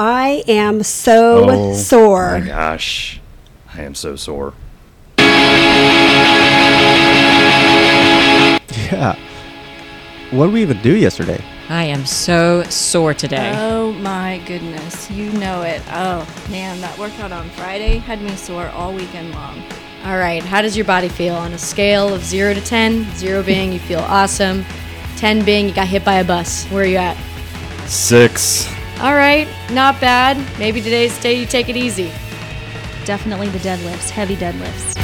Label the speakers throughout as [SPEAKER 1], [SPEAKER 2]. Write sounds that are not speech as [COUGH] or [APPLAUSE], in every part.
[SPEAKER 1] I am so
[SPEAKER 2] oh
[SPEAKER 1] sore. Oh, sore.
[SPEAKER 2] My gosh, I am so sore.
[SPEAKER 3] Yeah. What did we even do yesterday?
[SPEAKER 4] I am so sore today.
[SPEAKER 5] Oh my goodness, you know it. Oh man, that workout on Friday had me sore all weekend long.
[SPEAKER 4] All right, how does your body feel on a scale of 0 to 10? 0 being you feel awesome, 10 being you got hit by a bus. Where are you at?
[SPEAKER 2] Six.
[SPEAKER 4] All right, not bad. Maybe today's day you take it easy.
[SPEAKER 5] Definitely the deadlifts, heavy deadlifts.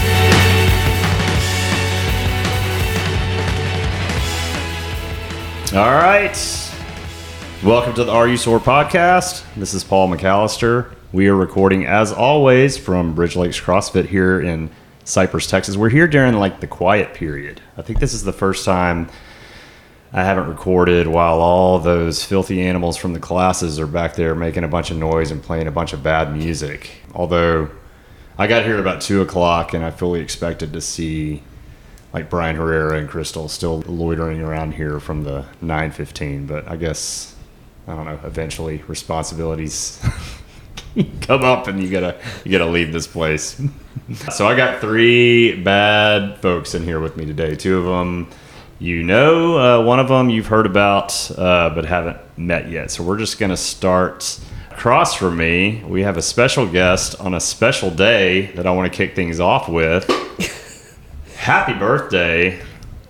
[SPEAKER 2] All right. Welcome to the Are You Sore podcast. This is Paul McAllister. We are recording, as always, from Bridge Lakes CrossFit here in Cypress, Texas. We're here during like the quiet period. I think this is the first time I haven't recorded while all those filthy animals from the classes are back there making a bunch of noise and playing a bunch of bad music. Although I got here about two o'clock and I fully expected to see like Brian Herrera and Crystal still loitering around here from the 9:15, but I guess I don't know. Eventually, responsibilities [LAUGHS] come up, and you gotta you gotta leave this place. [LAUGHS] so I got three bad folks in here with me today. Two of them, you know, uh, one of them you've heard about, uh, but haven't met yet. So we're just gonna start. Across from me, we have a special guest on a special day that I want to kick things off with. [LAUGHS] Happy birthday,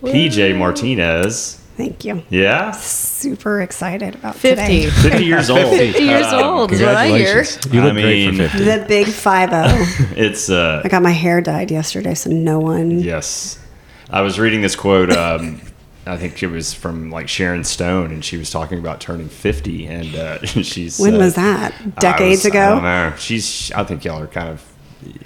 [SPEAKER 2] PJ Martinez.
[SPEAKER 1] Thank you.
[SPEAKER 2] Yeah,
[SPEAKER 1] Super excited about
[SPEAKER 4] 50.
[SPEAKER 1] today. [LAUGHS]
[SPEAKER 2] 50 years old.
[SPEAKER 4] 50 years old is what I hear.
[SPEAKER 3] You
[SPEAKER 2] I
[SPEAKER 3] look great
[SPEAKER 2] mean-
[SPEAKER 3] for 50.
[SPEAKER 1] The big five zero. [LAUGHS]
[SPEAKER 2] It's uh,
[SPEAKER 1] I got my hair dyed yesterday, so no one.
[SPEAKER 2] yes. I was reading this quote. Um, [LAUGHS] I think it was from like Sharon Stone, and she was talking about turning 50, and uh, [LAUGHS] she's.
[SPEAKER 1] When
[SPEAKER 2] uh,
[SPEAKER 1] was that?
[SPEAKER 2] I
[SPEAKER 1] Decades
[SPEAKER 2] was- I don't know. She's. I think y'all are kind of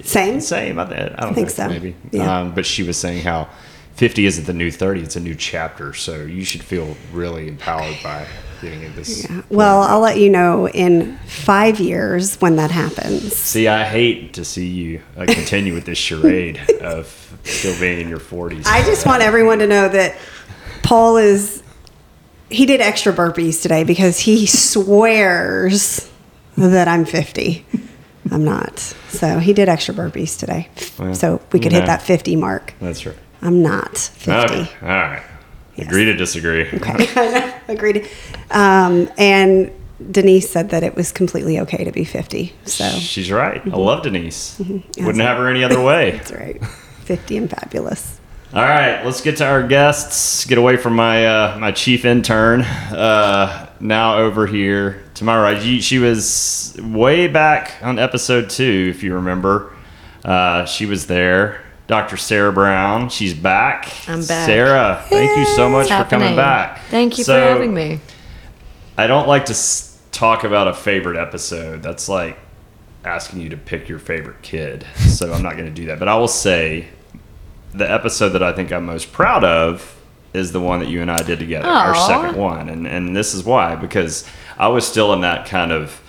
[SPEAKER 1] Same.
[SPEAKER 2] same. I, I don't
[SPEAKER 1] think
[SPEAKER 2] think
[SPEAKER 1] so.
[SPEAKER 2] Maybe.
[SPEAKER 1] Yeah.
[SPEAKER 2] Um, but she was saying how 50 isn't the new 30; it's a new chapter. So you should feel really empowered by this.
[SPEAKER 1] Well, I'll let you know in five years when that happens.
[SPEAKER 2] See, I hate to see you uh, continue with this charade [LAUGHS] of still being in your 40s.
[SPEAKER 1] I just want everyone to know that Paul is. He did extra burpees today because he swears that I'm 50. I'm not. So he did extra burpees today.
[SPEAKER 2] Well,
[SPEAKER 1] so we could
[SPEAKER 2] yeah.
[SPEAKER 1] hit that 50 mark.
[SPEAKER 2] That's right.
[SPEAKER 1] I'm not 50.
[SPEAKER 2] Okay. All right. Agree to disagree. Okay. [LAUGHS]
[SPEAKER 1] Agreed. Um, and Denise said that it was completely okay to be 50. So
[SPEAKER 2] She's right. I love Denise.
[SPEAKER 1] Yes.
[SPEAKER 2] Wouldn't have her any other way. [LAUGHS]
[SPEAKER 1] that's right. 50 and fabulous.
[SPEAKER 2] All right, let's get to our guests. Get away from my uh, my chief intern. Uh, now over here to my right. She, she was way back on episode two, if you remember. Uh, she was there. Dr. Sara Brown. She's back.
[SPEAKER 4] I'm back.
[SPEAKER 2] Sara, thank you so much for coming back.
[SPEAKER 4] Thank you
[SPEAKER 2] So,
[SPEAKER 4] for having me.
[SPEAKER 2] I don't like to s- talk about a favorite episode. That's like asking you to pick your favorite kid. So I'm not going to do that. But I will say the episode that I think I'm most proud of is the one that you and I did together, our second one. And and this is why because I was still in that kind of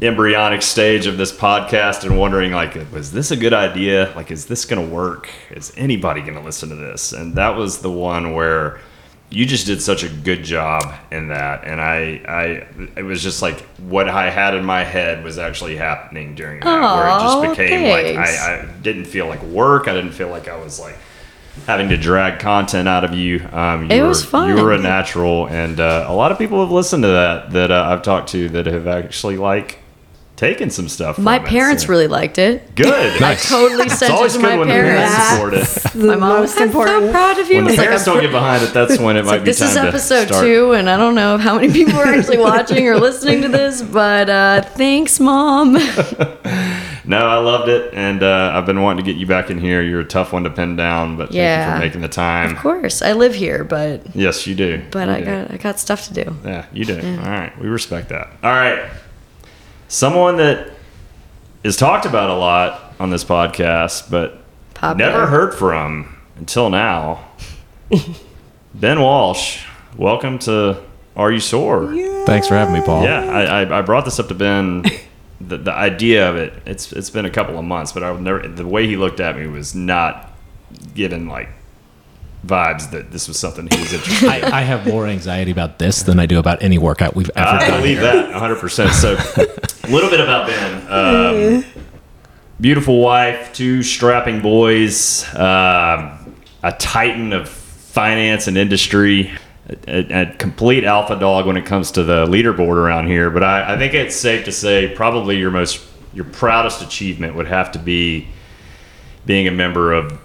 [SPEAKER 2] embryonic stage of this podcast and wondering like was this a good idea? Like is this to work? Is anybody to listen to this? And that was the one where you just did such a good job in that. And i i it was just like what i had in my head was actually happening during that where it just became like. I, I didn't feel like work. I didn't feel like i was like having to drag content out of you um you
[SPEAKER 4] It
[SPEAKER 2] were,
[SPEAKER 4] was fun.
[SPEAKER 2] you were a natural and uh, a lot of people have listened to that that uh, i've talked to that have actually like taken some stuff from
[SPEAKER 4] My
[SPEAKER 2] it,
[SPEAKER 4] parents
[SPEAKER 2] so-
[SPEAKER 4] really liked it.
[SPEAKER 2] good
[SPEAKER 4] I totally
[SPEAKER 2] it's
[SPEAKER 4] sent it
[SPEAKER 2] always
[SPEAKER 4] to
[SPEAKER 2] good
[SPEAKER 4] my
[SPEAKER 2] when the parents
[SPEAKER 4] parents.
[SPEAKER 2] support it
[SPEAKER 1] The
[SPEAKER 4] My mom was
[SPEAKER 1] most
[SPEAKER 4] I'm so proud of you.
[SPEAKER 2] when the
[SPEAKER 4] I was like,
[SPEAKER 2] parents don't get behind it that's when it might
[SPEAKER 4] like,
[SPEAKER 2] be
[SPEAKER 4] this is episode
[SPEAKER 2] start.
[SPEAKER 4] two, and I don't know how many people are actually watching or listening to this, but uh, thanks, mom. [LAUGHS]
[SPEAKER 2] no i loved it and uh, i've been wanting to get you back in here you're a tough one to pin down but thank you
[SPEAKER 4] Yeah.
[SPEAKER 2] for making the time
[SPEAKER 4] of course, I live here, but
[SPEAKER 2] yes you do
[SPEAKER 4] but
[SPEAKER 2] You
[SPEAKER 4] I
[SPEAKER 2] do.
[SPEAKER 4] got I got stuff to do.
[SPEAKER 2] Yeah, you do. All right, we respect that. All right, someone that is talked about a lot on this podcast, but
[SPEAKER 4] Popular.
[SPEAKER 2] never heard from until now. [LAUGHS] ben Walsh, welcome to Are You Sore? Yeah,
[SPEAKER 3] Thanks for having me, Paul.
[SPEAKER 2] I, I, I brought this up to Ben. [LAUGHS] The, the idea of it, it's it's been a couple of months, but I would never. The way he looked at me was not given like vibes that this was something he was interested in.
[SPEAKER 6] I, I have more anxiety about this than I do about any workout we've ever
[SPEAKER 2] I
[SPEAKER 6] done.
[SPEAKER 2] I believe that 100%. So, a little bit about Ben. Um, beautiful wife, two strapping boys, um, a titan of finance and industry, a, a complete alpha dog when it comes to the leaderboard around here. But I, I think it's safe to say probably your most, your proudest achievement would have to be being a member of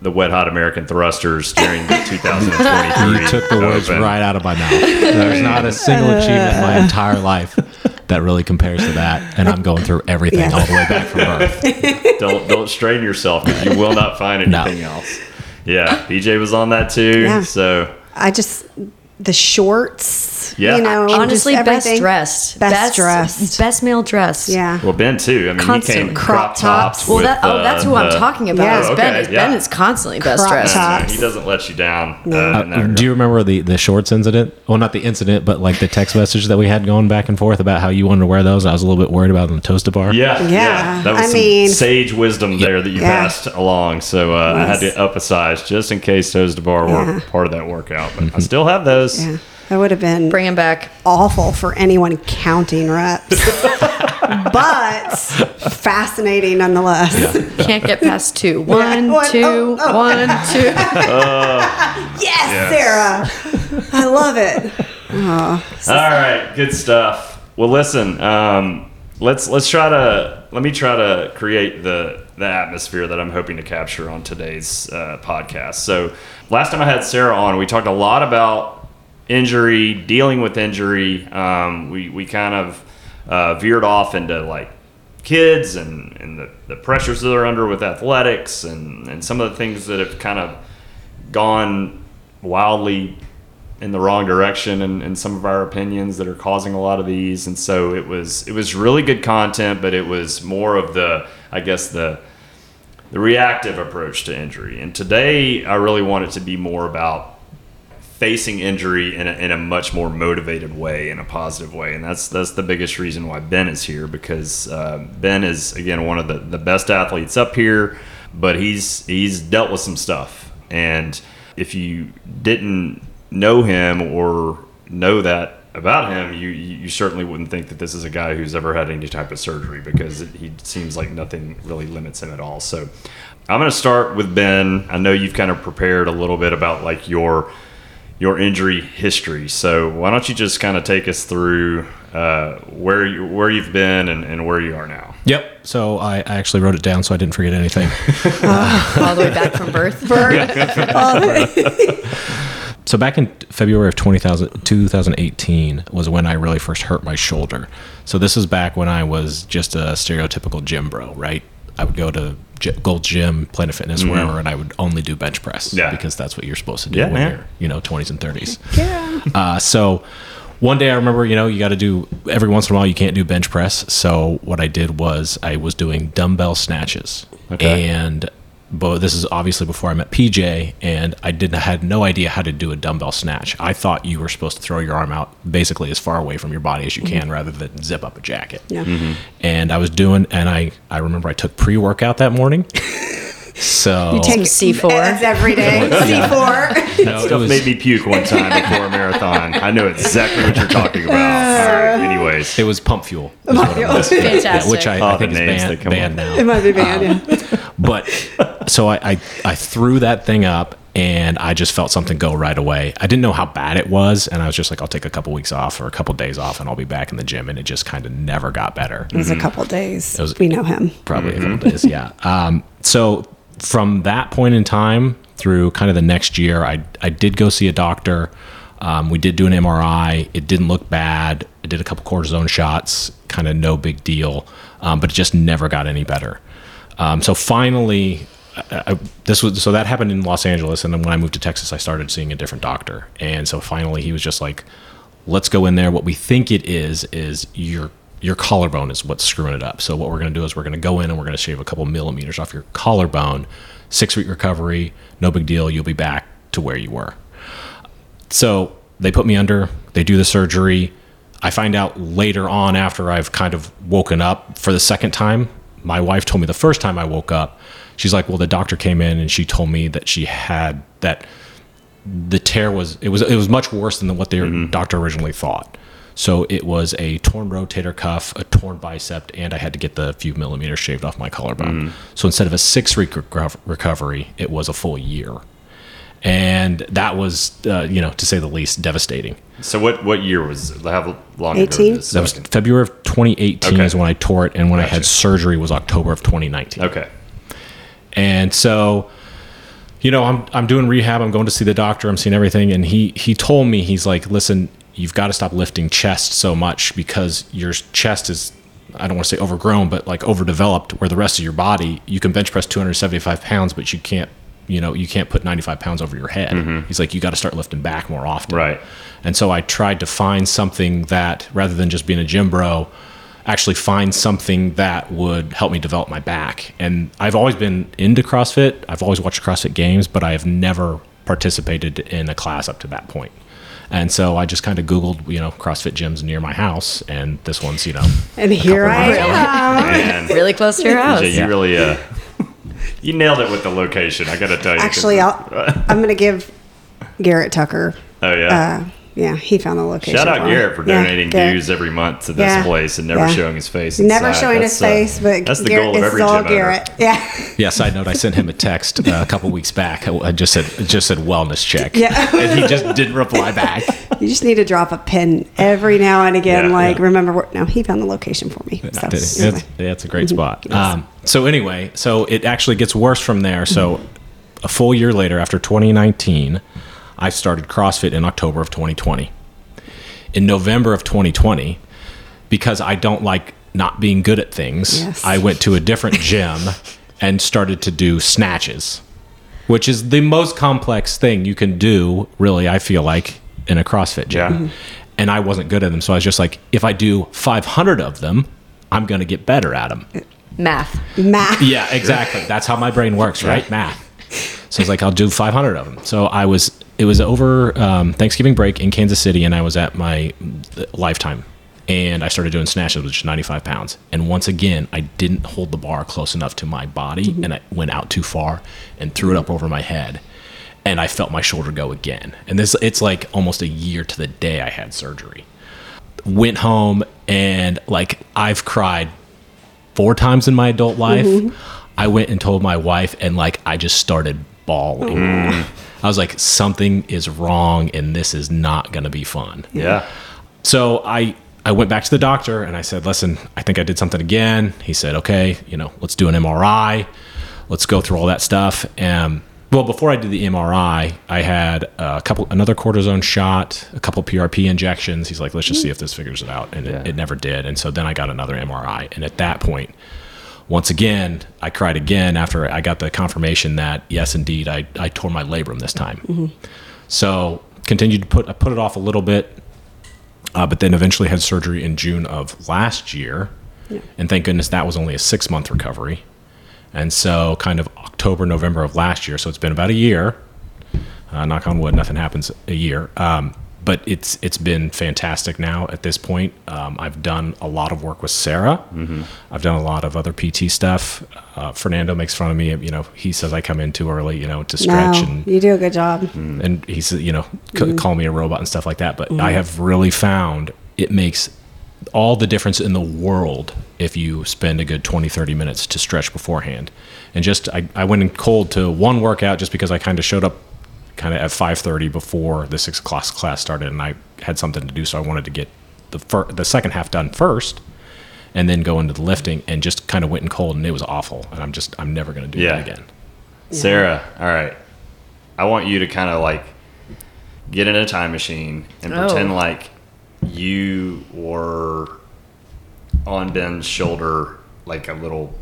[SPEAKER 2] the Wet Hot American Thrusters during the [LAUGHS] 2023.
[SPEAKER 6] You took the words
[SPEAKER 2] Open.
[SPEAKER 6] right out of my mouth. There's not a single achievement in my uh. entire life that really compares to that, and I'm going through everything
[SPEAKER 1] Yeah.
[SPEAKER 6] all the way back from birth. [LAUGHS]
[SPEAKER 2] don't don't strain yourself because you will not find
[SPEAKER 6] No.
[SPEAKER 2] anything else. Yeah, PJ was on that too.
[SPEAKER 1] Yeah.
[SPEAKER 2] So
[SPEAKER 1] I just the shorts.
[SPEAKER 2] Yeah.
[SPEAKER 1] You know,
[SPEAKER 4] Honestly, best dressed.
[SPEAKER 1] Best dressed.
[SPEAKER 4] Best male dressed.
[SPEAKER 1] Yeah.
[SPEAKER 2] well, Ben too. I mean,
[SPEAKER 4] Constantly.
[SPEAKER 2] he came
[SPEAKER 1] Crop
[SPEAKER 2] crop tops.
[SPEAKER 1] tops.
[SPEAKER 4] Well, that, oh,
[SPEAKER 2] uh,
[SPEAKER 4] that's who I'm talking about.
[SPEAKER 1] Yeah.
[SPEAKER 4] Is
[SPEAKER 2] Oh,
[SPEAKER 4] ben,
[SPEAKER 2] okay,
[SPEAKER 4] is,
[SPEAKER 2] yeah.
[SPEAKER 4] ben is constantly best
[SPEAKER 1] Crop
[SPEAKER 4] dressed.
[SPEAKER 1] top.
[SPEAKER 2] Yeah, he doesn't let you down. Uh,
[SPEAKER 6] Uh, do you remember the, the shorts incident? Well, not the incident, but like the text message that we had going back and forth about how you wanted to wear those. I was a little bit worried about them toes to bar.
[SPEAKER 2] Yeah, yeah,
[SPEAKER 1] Yeah,
[SPEAKER 2] That was
[SPEAKER 1] I
[SPEAKER 2] some
[SPEAKER 1] mean-
[SPEAKER 2] sage wisdom there that you
[SPEAKER 1] Yeah.
[SPEAKER 2] passed along. So uh, I had to up a size just in case toes to bar were
[SPEAKER 1] Yeah.
[SPEAKER 2] part of that workout. But I still have those.
[SPEAKER 1] Yeah. That would have been
[SPEAKER 4] Bring him back.
[SPEAKER 1] awful for anyone counting reps. [LAUGHS] but fascinating nonetheless.
[SPEAKER 4] Can't get past two.
[SPEAKER 1] Yeah.
[SPEAKER 4] One,
[SPEAKER 1] One,
[SPEAKER 4] two,
[SPEAKER 1] oh, oh.
[SPEAKER 4] one, two. [LAUGHS]
[SPEAKER 1] Yes, Sara. I love it.
[SPEAKER 2] All right, good stuff. Well, listen, um, let's let's try to let me try to create the the atmosphere that I'm hoping to capture on today's uh, podcast. So, last time I had Sara on, we talked a lot about injury, dealing with injury. Um, we we kind of uh, veered off into like kids and, and the, the pressures that they're under with athletics and, and some of the things that have kind of gone wildly in the wrong direction and, and some of our opinions that are causing a lot of these and so it was it was really good content but it was more of the i guess the the reactive approach to injury and today i really want it to be more about facing injury in a, in a much more motivated way in a positive way. And that's that's the biggest reason why ben is here because uh, ben is again one of the, the best athletes up here but he's he's dealt with some stuff. And if you didn't know him or know that about him you you certainly wouldn't think that this is a guy who's ever had any type of surgery because he seems like nothing really limits him at all. So i'm going to start with ben. I know you've kind of prepared a little bit about like your your injury history. So why don't you just kind of take us through uh, where you where you've been and, and where you are now?
[SPEAKER 6] Yep. So I, I actually wrote it down so I didn't forget anything. [LAUGHS]
[SPEAKER 4] All the way back from birth. [LAUGHS] [LAUGHS]
[SPEAKER 6] So back in February of 20,000 2018 was when I really first hurt my shoulder. So this is back when I was just a stereotypical gym bro, right? I would go to Gy- Gold's Gym, Planet Fitness, wherever, and I would only do bench press
[SPEAKER 2] Yeah.
[SPEAKER 6] because that's what you're supposed to do
[SPEAKER 2] Yeah,
[SPEAKER 6] when
[SPEAKER 2] man.
[SPEAKER 6] you're, you know, 20s and 30s. [LAUGHS] Uh, so one day I remember, you know, you got to do every once in a while you can't do bench press. So what I did was I was doing dumbbell snatches,
[SPEAKER 2] Okay.
[SPEAKER 6] and but this is obviously before I met PJ, and I didn't had no idea how to do a dumbbell snatch. I thought you were supposed to throw your arm out basically as far away from your body as you can, mm-hmm. rather than zip up a jacket.
[SPEAKER 1] Yeah. Mm-hmm.
[SPEAKER 6] And I was doing, and I I remember I took pre workout that morning. [LAUGHS] So
[SPEAKER 1] You take
[SPEAKER 4] C4.
[SPEAKER 1] That's every day. [LAUGHS] C4. [LAUGHS]
[SPEAKER 6] no,
[SPEAKER 2] Stuff
[SPEAKER 6] was-
[SPEAKER 2] made me puke one time before a marathon. I know exactly what you're talking about. Uh, All right. Anyways,
[SPEAKER 6] It was pump fuel, is what it was.
[SPEAKER 4] Fantastic.
[SPEAKER 6] which I,
[SPEAKER 2] Oh,
[SPEAKER 6] I think is
[SPEAKER 2] names
[SPEAKER 6] banned, banned now.
[SPEAKER 1] it might be banned. Um, yeah.
[SPEAKER 6] But so I, I I threw that thing up and I just felt something go right away. I didn't know how bad it was, and I was just like, I'll take a couple weeks off or a couple days off, and I'll be back in the gym. And it just kind of never got better.
[SPEAKER 1] It was a mm-hmm. couple days.
[SPEAKER 6] was-
[SPEAKER 1] we know him.
[SPEAKER 6] Probably a couple mm-hmm. days, yeah. Um, so from that point in time through kind of the next year, I I did go see a doctor. Um, we did do an MRI. It didn't look bad. I did a couple cortisone shots, kind of no big deal, um, but it just never got any better. Um, so finally, I, I, this was so that happened in Los Angeles, and then when I moved to Texas, I started seeing a different doctor. And so finally, he was just like, "Let's go in there. What we think it is is your your collarbone is what's screwing it up. So what we're going to do is we're going to go in and we're going to shave a couple millimeters off your collarbone. Six week recovery, no big deal. You'll be back to where you were." So they put me under, they do the surgery. I find out later on after I've kind of woken up for the second time. My wife told me the first time I woke up, she's like, well, the doctor came in and she told me that she had that the tear was it was it was much worse than what the mm-hmm. doctor originally thought. So it was a torn rotator cuff, a torn bicep, and I had to get the few millimeters shaved off my collarbone. So instead of a six week reco- recovery, it was a full year, and that was uh, you know to say the least devastating.
[SPEAKER 2] So what what year was how long
[SPEAKER 1] 18?
[SPEAKER 2] was?
[SPEAKER 6] That was February of 2018
[SPEAKER 2] Okay.
[SPEAKER 6] is when I tore it, and when I had surgery was October of 2019.
[SPEAKER 2] okay.
[SPEAKER 6] And so, you know, I'm I'm doing rehab. I'm going to see the doctor. I'm seeing everything, and he he told me he's like, listen, you've got to stop lifting chest so much because your chest is. I don't want to say overgrown, but like overdeveloped, where the rest of your body, you can bench press 275 pounds, but you can't, you know, you can't put 95 pounds over your head. Mm-hmm. He's like, you got to start lifting back more often.
[SPEAKER 2] Right.
[SPEAKER 6] And so I tried to find something that, rather than just being a gym bro, actually find something that would help me develop my back. And I've always been into CrossFit. I've always watched CrossFit games, but I have never participated in a class up to that point. And so I just kind of Googled, you know, CrossFit gyms near my house, and this one's, you know,
[SPEAKER 1] And here I am.
[SPEAKER 2] Man,
[SPEAKER 4] Really close to your house.
[SPEAKER 2] Jay, you really uh, you nailed it with the location. I got to tell you.
[SPEAKER 1] Actually, I'll, I'm going to give Garrett Tucker.
[SPEAKER 2] oh yeah.
[SPEAKER 1] Uh, yeah, he found the location.
[SPEAKER 2] Shout out. Garrett for
[SPEAKER 1] Yeah,
[SPEAKER 2] donating
[SPEAKER 1] Garrett.
[SPEAKER 2] dues every month to this
[SPEAKER 1] Yeah.
[SPEAKER 2] place and never
[SPEAKER 1] Yeah.
[SPEAKER 2] showing his face.
[SPEAKER 1] Never showing
[SPEAKER 2] That's,
[SPEAKER 1] his
[SPEAKER 2] uh,
[SPEAKER 1] face, but
[SPEAKER 2] that's the
[SPEAKER 1] Garrett,
[SPEAKER 2] goal of every
[SPEAKER 1] all
[SPEAKER 2] gym owner.
[SPEAKER 1] Garrett. Yeah. [LAUGHS]
[SPEAKER 6] Yeah, side note, I sent him a text uh, a couple weeks back. I I just said just said wellness check.
[SPEAKER 1] Yeah. [LAUGHS]
[SPEAKER 6] and he just didn't reply back. [LAUGHS]
[SPEAKER 1] You just need to drop a pin every now and again.
[SPEAKER 2] Yeah,
[SPEAKER 1] like,
[SPEAKER 6] yeah.
[SPEAKER 1] remember, where, no, he found the location for me. So,
[SPEAKER 6] It's,
[SPEAKER 1] anyway.
[SPEAKER 6] it's, yeah, a great spot. Um, so anyway, so it actually gets worse from there. So a full year later, after 2019, I started CrossFit in October of 2020. In November of 2020, because I don't like not being good at things,
[SPEAKER 1] Yes.
[SPEAKER 6] I went to a different [LAUGHS] gym and started to do snatches, which is the most complex thing you can do, really, I feel like, in a CrossFit gym. Mm-hmm. And I wasn't good at them. So I was just like, if I do 500 of them, I'm going to get better at them.
[SPEAKER 4] Math.
[SPEAKER 1] Math.
[SPEAKER 6] Yeah, exactly. That's how my brain works, right? Math. So it's like I'll do 500 of them. So I was it was over um, Thanksgiving break in Kansas City, and I was at my lifetime, and I started doing snatches, which is 95 pounds. And once again, I didn't hold the bar close enough to my body, and I went out too far and threw it up over my head, and I felt my shoulder go again. And this it's like almost a year to the day I had surgery. Went home and like I've cried four times in my adult life. I went and told my wife, and like I just started bawling. Mm. I was like, something is wrong, and this is not going to be fun.
[SPEAKER 2] Yeah.
[SPEAKER 6] So I I went back to the doctor and I said, listen, I think I did something again. He said, okay, you know, let's do an MRI. Let's go through all that stuff. And well, before I did the MRI, I had a couple, another cortisone shot, a couple PRP injections. He's like, let's just mm-hmm. see if this figures it out. And
[SPEAKER 2] Yeah.
[SPEAKER 6] it, it never did. And so then I got another MRI. And at that point, once again, I cried again after I got the confirmation that yes, indeed, I, I tore my labrum this time. So continued to put I put it off a little bit, uh, but then eventually had surgery in June of last year, and thank goodness that was only a six month recovery. And so, kind of October, November of last year. So it's been about a year. Uh, knock on wood, nothing happens a year. Um, but it's it's been fantastic now at this point. Um, I've done a lot of work with Sara. I've done a lot of other PT stuff. Uh, Fernando makes fun of me. You know, he says I come in too early. You know, to
[SPEAKER 1] No,
[SPEAKER 6] stretch and
[SPEAKER 1] you do a good job.
[SPEAKER 6] and he says, you know, c- call me a robot and stuff like that. But I have really found it makes all the difference in the world if you spend a good 20, 30 minutes to stretch beforehand. And just, I, I went in cold to one workout just because I kind of showed up kind of at 5.30 before the 6 o'clock class started and I had something to do. So I wanted to get the, fir- the second half done first and then go into the lifting and just kind of went in cold and it was awful. And I'm just, I'm never going to do
[SPEAKER 2] Yeah.
[SPEAKER 6] that again.
[SPEAKER 2] Sara, all right. I want you to kind of like get in a time machine and
[SPEAKER 4] Oh.
[SPEAKER 2] pretend like you were on Ben's shoulder like a little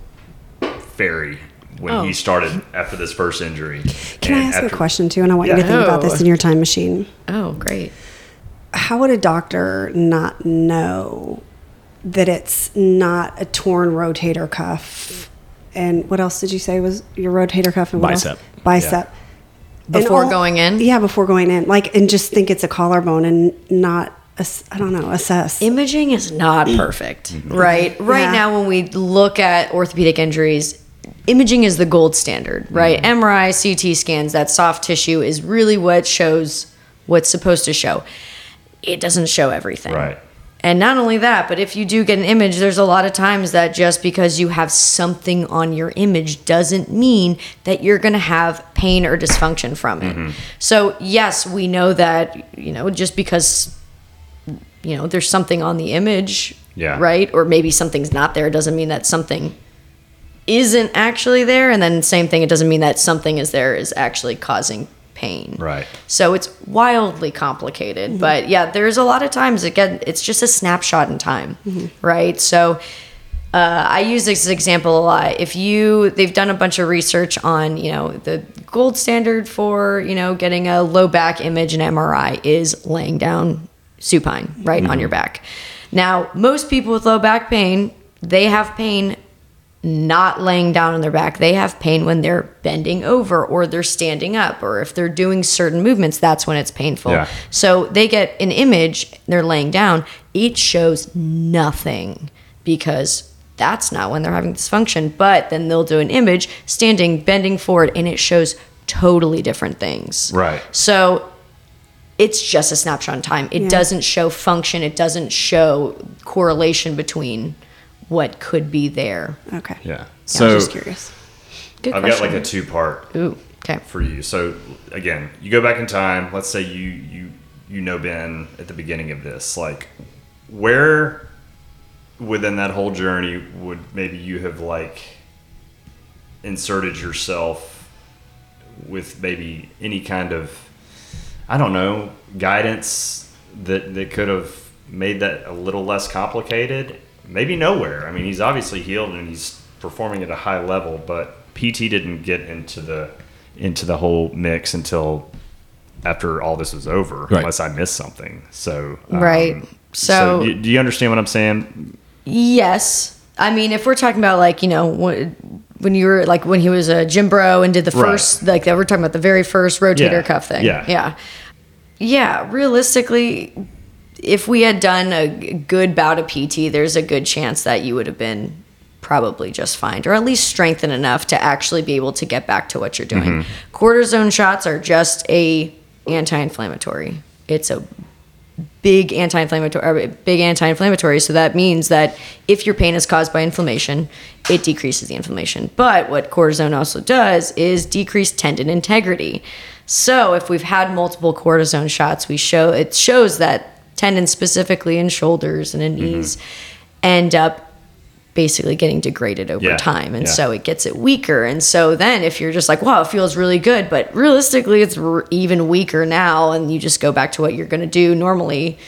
[SPEAKER 2] fairy when
[SPEAKER 4] Oh.
[SPEAKER 2] he started after this first injury.
[SPEAKER 1] Can I
[SPEAKER 2] And
[SPEAKER 1] ask a question too? And I want you to think about oh. this
[SPEAKER 4] Oh.
[SPEAKER 1] in your time machine.
[SPEAKER 4] Oh, great.
[SPEAKER 1] How would a doctor not know that it's not a torn rotator cuff? And what else did you say was your rotator cuff and what else?
[SPEAKER 6] Bicep.
[SPEAKER 1] Bicep.
[SPEAKER 4] Before
[SPEAKER 1] all-
[SPEAKER 4] going in?
[SPEAKER 1] Yeah, before going in. Like, and just think it's a collarbone and not, ass- I don't know, assess.
[SPEAKER 4] Imaging is not mm-hmm. perfect, mm-hmm. right? Right
[SPEAKER 1] Yeah.
[SPEAKER 4] now, when we look at orthopedic injuries, imaging is the gold standard, right? Mm-hmm. MRI, CT scans, that soft tissue is really what shows what's supposed to show. It doesn't show everything.
[SPEAKER 2] Right.
[SPEAKER 4] And not only that, but if you do get an image, there's a lot of times that just because you have something on your image doesn't mean that you're going to have pain or dysfunction from it. Mm-hmm. So, yes, we know that, you know, just because, you know, there's something on the image,
[SPEAKER 2] Yeah.
[SPEAKER 4] right? Or maybe something's not there doesn't mean that something isn't actually there. And then, same thing, it doesn't mean that something is there is actually causing pain.
[SPEAKER 2] Right.
[SPEAKER 4] So it's wildly complicated. Mm-hmm. But yeah, there's a lot of times, again, it's just a snapshot in time, mm-hmm. right? So uh, I use this example a lot. If you, they've done a bunch of research on, you know, the gold standard for, you know, getting a low back image and MRI is laying down supine, right, on mm-hmm. your back. Now, most people with low back pain, they have pain not laying down on their back. They have pain when they're bending over or they're standing up or if they're doing certain movements, that's when it's painful.
[SPEAKER 2] Yeah.
[SPEAKER 4] So they get an image, they're laying down, it shows nothing because that's not when they're having dysfunction. But then they'll do an image standing, bending forward, and it shows totally different things.
[SPEAKER 2] Right.
[SPEAKER 4] So it's just a snapshot in time. It
[SPEAKER 1] Yeah.
[SPEAKER 4] doesn't show function, it doesn't show correlation between what could be there.
[SPEAKER 1] Okay.
[SPEAKER 2] Yeah.
[SPEAKER 1] I was
[SPEAKER 2] So
[SPEAKER 1] just curious.
[SPEAKER 4] Good
[SPEAKER 2] I've
[SPEAKER 4] question.
[SPEAKER 2] got like a two part
[SPEAKER 4] Ooh, okay.
[SPEAKER 2] for you. So again, you go back in time. Let's say you you you know Ben at the beginning of this. Like, where within that whole journey would maybe you have like inserted yourself with maybe any kind of I don't know guidance that that could have made that a little less complicated? Maybe nowhere. I mean, he's obviously healed and he's performing at a high level, but PT didn't get into the into the whole mix until after all this was over,
[SPEAKER 6] Right.
[SPEAKER 2] unless I missed something. So um,
[SPEAKER 4] Right. So-
[SPEAKER 2] do, do you understand what I'm saying?
[SPEAKER 4] Yes. I mean, if we're talking about like, you know, when, when you were like when he was a gym bro and did the
[SPEAKER 2] Right.
[SPEAKER 4] first, like we're talking about the very first rotator
[SPEAKER 2] Yeah.
[SPEAKER 4] cuff thing.
[SPEAKER 2] Yeah.
[SPEAKER 4] Yeah. Yeah. Realistically, if we had done a good bout of PT, there's a good chance that you would have been probably just fine or at least strengthened enough to actually be able to get back to what you're doing. Mm-hmm. Cortisone shots are just a anti-inflammatory. It's a big anti-inflammatory or big anti-inflammatory so that means that if your pain is caused by inflammation it decreases the inflammation but what cortisone also does is decrease tendon integrity so if we've had multiple cortisone shots we show it shows that tendons specifically in shoulders and in mm-hmm. knees end up basically getting degraded over
[SPEAKER 2] Yeah,
[SPEAKER 4] time. And
[SPEAKER 2] yeah.
[SPEAKER 4] so it gets it weaker. And so then if you're just like wow it feels really good but realistically it's r- even weaker now and you just go back to what you're going to do normally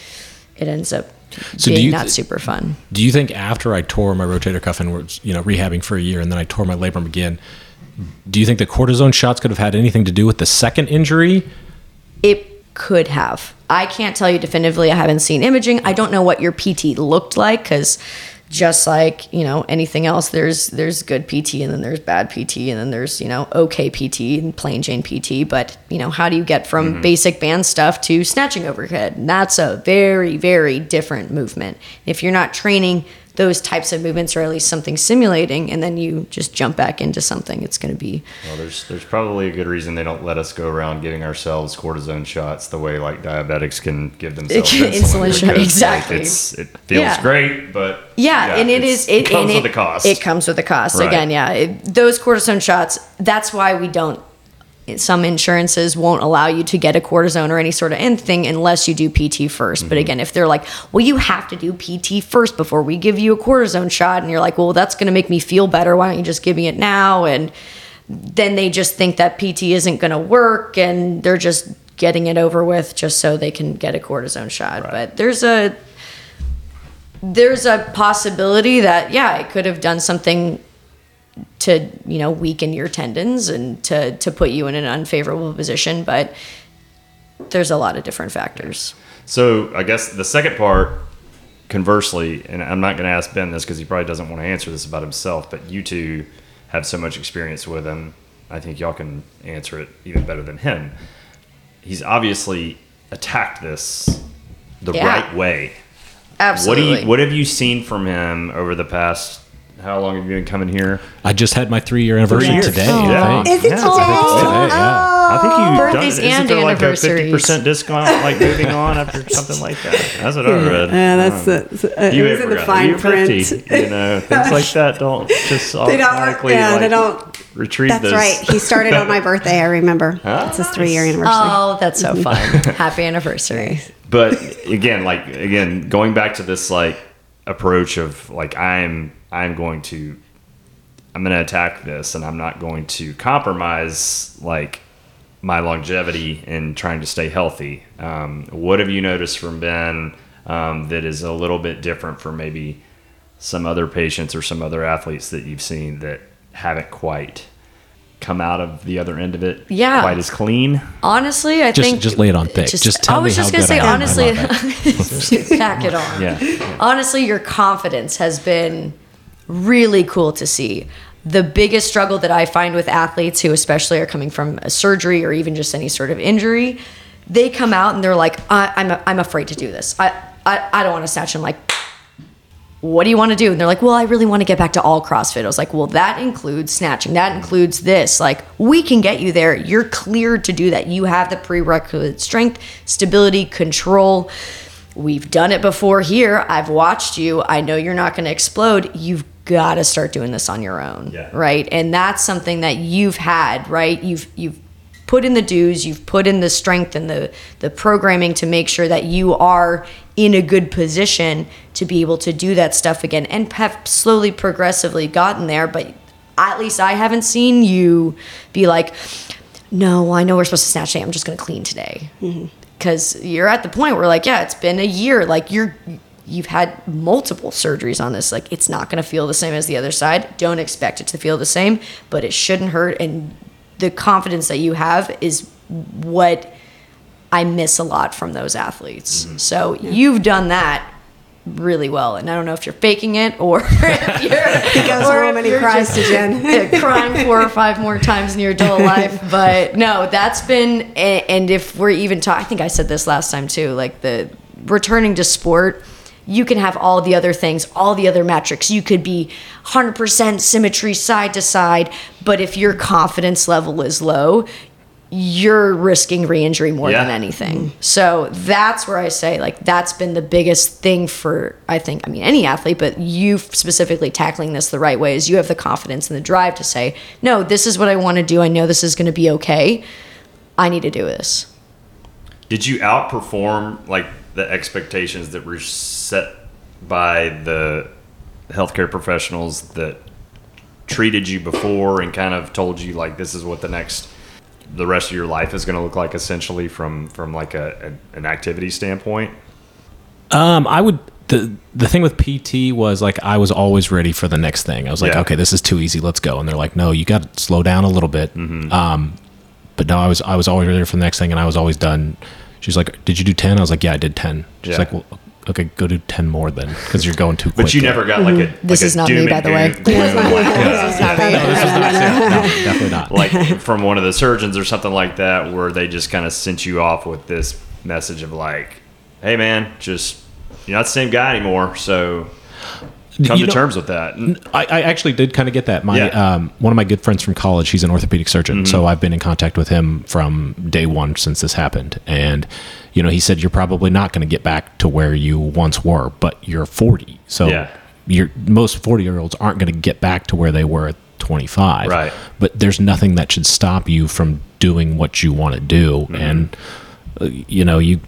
[SPEAKER 4] it ends up
[SPEAKER 6] So do
[SPEAKER 4] being not
[SPEAKER 6] th-
[SPEAKER 4] super fun.
[SPEAKER 6] Do you think after I tore my rotator cuff and was you know rehabbing for a year and then I tore my labrum again, do you think the cortisone shots could have had anything to do with the second injury?
[SPEAKER 4] it could have. I can't tell you definitively i haven't seen imaging. I don't know what your pt looked like because just like you know anything else there's there's good pt and then there's bad pt and then there's you know okay pt and plain jane pt but you know how do you get from mm-hmm. basic band stuff to snatching overhead? And that's a very very different movement. If you're not training those types of movements or at least something simulating and then you just jump back into something it's going to be
[SPEAKER 2] Well, there's there's probably a good reason they don't let us go around giving ourselves cortisone shots the way like diabetics can give [LAUGHS] themselves
[SPEAKER 4] Insulin
[SPEAKER 2] insulin.
[SPEAKER 4] shot, exactly.
[SPEAKER 2] Like, it's, it feels
[SPEAKER 4] Yeah.
[SPEAKER 2] great, but
[SPEAKER 4] Yeah, and
[SPEAKER 2] it's-
[SPEAKER 4] It,
[SPEAKER 2] it comes
[SPEAKER 4] and
[SPEAKER 2] with
[SPEAKER 4] it,
[SPEAKER 2] a cost.
[SPEAKER 4] It comes with a cost.
[SPEAKER 2] Right.
[SPEAKER 4] Again, yeah. It, those cortisone shots. That's why we don't. Some insurances won't allow you to get a cortisone or any sort of anything unless you do PT 1st
[SPEAKER 2] Mm-hmm.
[SPEAKER 4] But again, if they're like, well, you have to do PT first before we give you a cortisone shot, and you're like, well, that's going to make me feel better. Why don't you just give me it now? And then they just think that PT isn't going to work, and they're just getting it over with just so they can get a cortisone shot.
[SPEAKER 2] Right.
[SPEAKER 4] But there's a there's a possibility that yeah it could have done something to you know weaken your tendons and to to put you in an unfavorable position but there's a lot of different factors
[SPEAKER 2] So I guess the second part, conversely, and I'm not going to ask Ben this because he probably doesn't want to answer this about himself, but you two have so much experience with him. I think y'all can answer it even better than him. He's obviously attacked this the
[SPEAKER 4] Yeah.
[SPEAKER 2] right way. What do
[SPEAKER 4] absolutely
[SPEAKER 2] you, what have you seen from him over the past how long have you been coming here?
[SPEAKER 6] I just had my three year anniversary
[SPEAKER 2] years.
[SPEAKER 6] today.
[SPEAKER 2] Oh.
[SPEAKER 6] I think.
[SPEAKER 1] Is it
[SPEAKER 2] Yeah,
[SPEAKER 1] today?
[SPEAKER 6] today, yeah.
[SPEAKER 2] I think you
[SPEAKER 4] Birthdays
[SPEAKER 2] done, isn't
[SPEAKER 4] and
[SPEAKER 2] there like a fifty percent discount, like moving on after something like that? That's what I read.
[SPEAKER 1] Yeah, that's
[SPEAKER 2] Um,
[SPEAKER 1] the, uh,
[SPEAKER 2] you
[SPEAKER 1] it was in the fine
[SPEAKER 2] You're
[SPEAKER 1] print.
[SPEAKER 2] 50, you know, things like that don't [LAUGHS] just
[SPEAKER 1] They don't.
[SPEAKER 2] automatically
[SPEAKER 1] Yeah,
[SPEAKER 2] like
[SPEAKER 1] they don't.
[SPEAKER 2] retrieve
[SPEAKER 1] That's
[SPEAKER 2] this.
[SPEAKER 1] right. He started on my [LAUGHS] birthday. I remember.
[SPEAKER 2] Ah,
[SPEAKER 1] it's his three year anniversary.
[SPEAKER 4] Oh, that's so fun. [LAUGHS] Happy anniversary.
[SPEAKER 2] but again like again going back to this like approach of like i'm i'm going to i'm going to attack this and i'm not going to compromise like my longevity in trying to stay healthy. Um, what have you noticed from ben um, that is a little bit different from maybe some other patients or some other athletes that you've seen that haven't quite come out of the other end of it
[SPEAKER 4] Yeah.
[SPEAKER 2] quite as clean
[SPEAKER 4] Honestly, I
[SPEAKER 6] Just-
[SPEAKER 4] think
[SPEAKER 6] just lay it on thick. Just tell me
[SPEAKER 4] I was
[SPEAKER 6] me
[SPEAKER 4] just
[SPEAKER 6] how
[SPEAKER 4] gonna say
[SPEAKER 6] I
[SPEAKER 4] honestly, [LAUGHS] pack it on.
[SPEAKER 2] yeah
[SPEAKER 4] Honestly, your confidence has been really cool to see. The biggest struggle that I find with athletes who, especially, are coming from a surgery or even just any sort of injury, they come out and they're like, I, "I'm I'm afraid to do this. I I, I don't want to snatch." I'm like, what do you want to do? And they're like, well, I really want to get back to all CrossFit. I was like, well, that includes snatching. That includes this. Like, we can get you there. You're cleared to do that. You have the prerequisite strength, stability, control. We've done it before here. I've watched you. I know you're not going to explode. You've got to start doing this on your own,
[SPEAKER 2] Yeah.
[SPEAKER 4] right? And that's something that you've had, right? You've you've put in the dues, you've put in the strength and the the programming to make sure that you are in a good position to be able to do that stuff again and have slowly progressively gotten there, but at least I haven't seen you be like, no, I know we're supposed to snatch today. I'm just going to clean today. Mm-hmm. Because you're at the point where, like, yeah, it's been a year. Like, you're, you've had multiple surgeries on this. Like, it's not going to feel the same as the other side. Don't expect it to feel the same, but it shouldn't hurt. And the confidence that you have is what I miss a lot from those athletes. Mm-hmm. So you've done that really well. And I don't know if you're faking it or [LAUGHS] if you're, [LAUGHS]
[SPEAKER 1] He goes
[SPEAKER 4] or
[SPEAKER 1] home and he cries to Jen. [LAUGHS]
[SPEAKER 4] crying four or five more times in your adult life. But no, that's been, and if we're even talking, I think I said this last time too, like the returning to sport, you can have all the other things, all the other metrics. You could be 100% symmetry side to side, but if your confidence level is low, you're risking re-injury more
[SPEAKER 2] Yeah.
[SPEAKER 4] than anything. So that's where I say like that's been the biggest thing for I think I mean any athlete, but you specifically tackling this the right way is you have the confidence and the drive to say, "No, this is what I want to do. I know this is going to be okay. I need to do this."
[SPEAKER 2] Did you outperform like the expectations that were set by the healthcare professionals that treated you before and kind of told you like this is what the next the rest of your life is going to look like essentially from from like a, a an activity standpoint?
[SPEAKER 6] Um, I would. The the thing with PT was like I was always ready for the next thing. I was like,
[SPEAKER 2] Yeah.
[SPEAKER 6] okay, this is too easy. Let's go. And they're like, no, you got to slow down a little bit. Um, but no, I was I was always ready for the next thing, and I was always done. She's like, did you do ten? I was like, yeah, I did ten. She's
[SPEAKER 2] Yeah.
[SPEAKER 6] like, well, okay, go do ten more then, because you're going too quick.
[SPEAKER 2] But you never got like a mm-hmm.
[SPEAKER 4] This
[SPEAKER 2] like
[SPEAKER 4] is
[SPEAKER 2] a
[SPEAKER 4] not me, by the way.
[SPEAKER 2] gloom- gloom, like,
[SPEAKER 4] This is not me. [LAUGHS]
[SPEAKER 6] No, this was not. [LAUGHS] yeah, no, definitely not.
[SPEAKER 2] like from one of the surgeons or something like that where they just kind of sent you off with this message of like hey man just you're not the same guy anymore so come
[SPEAKER 6] You
[SPEAKER 2] to
[SPEAKER 6] know-
[SPEAKER 2] terms with that
[SPEAKER 6] I, I actually did kind of get that. My
[SPEAKER 2] Yeah.
[SPEAKER 6] um, one of my good friends from college, he's an orthopedic surgeon, so I've been in contact with him from day one since this happened. And you know, he said you're probably not going to get back to where you once were, but you're 40, so
[SPEAKER 2] Yeah.
[SPEAKER 6] you're most 40 year olds aren't going to get back to where they were at 25.
[SPEAKER 2] Right.
[SPEAKER 6] But there's nothing that should stop you from doing what you want to do, and uh, you know you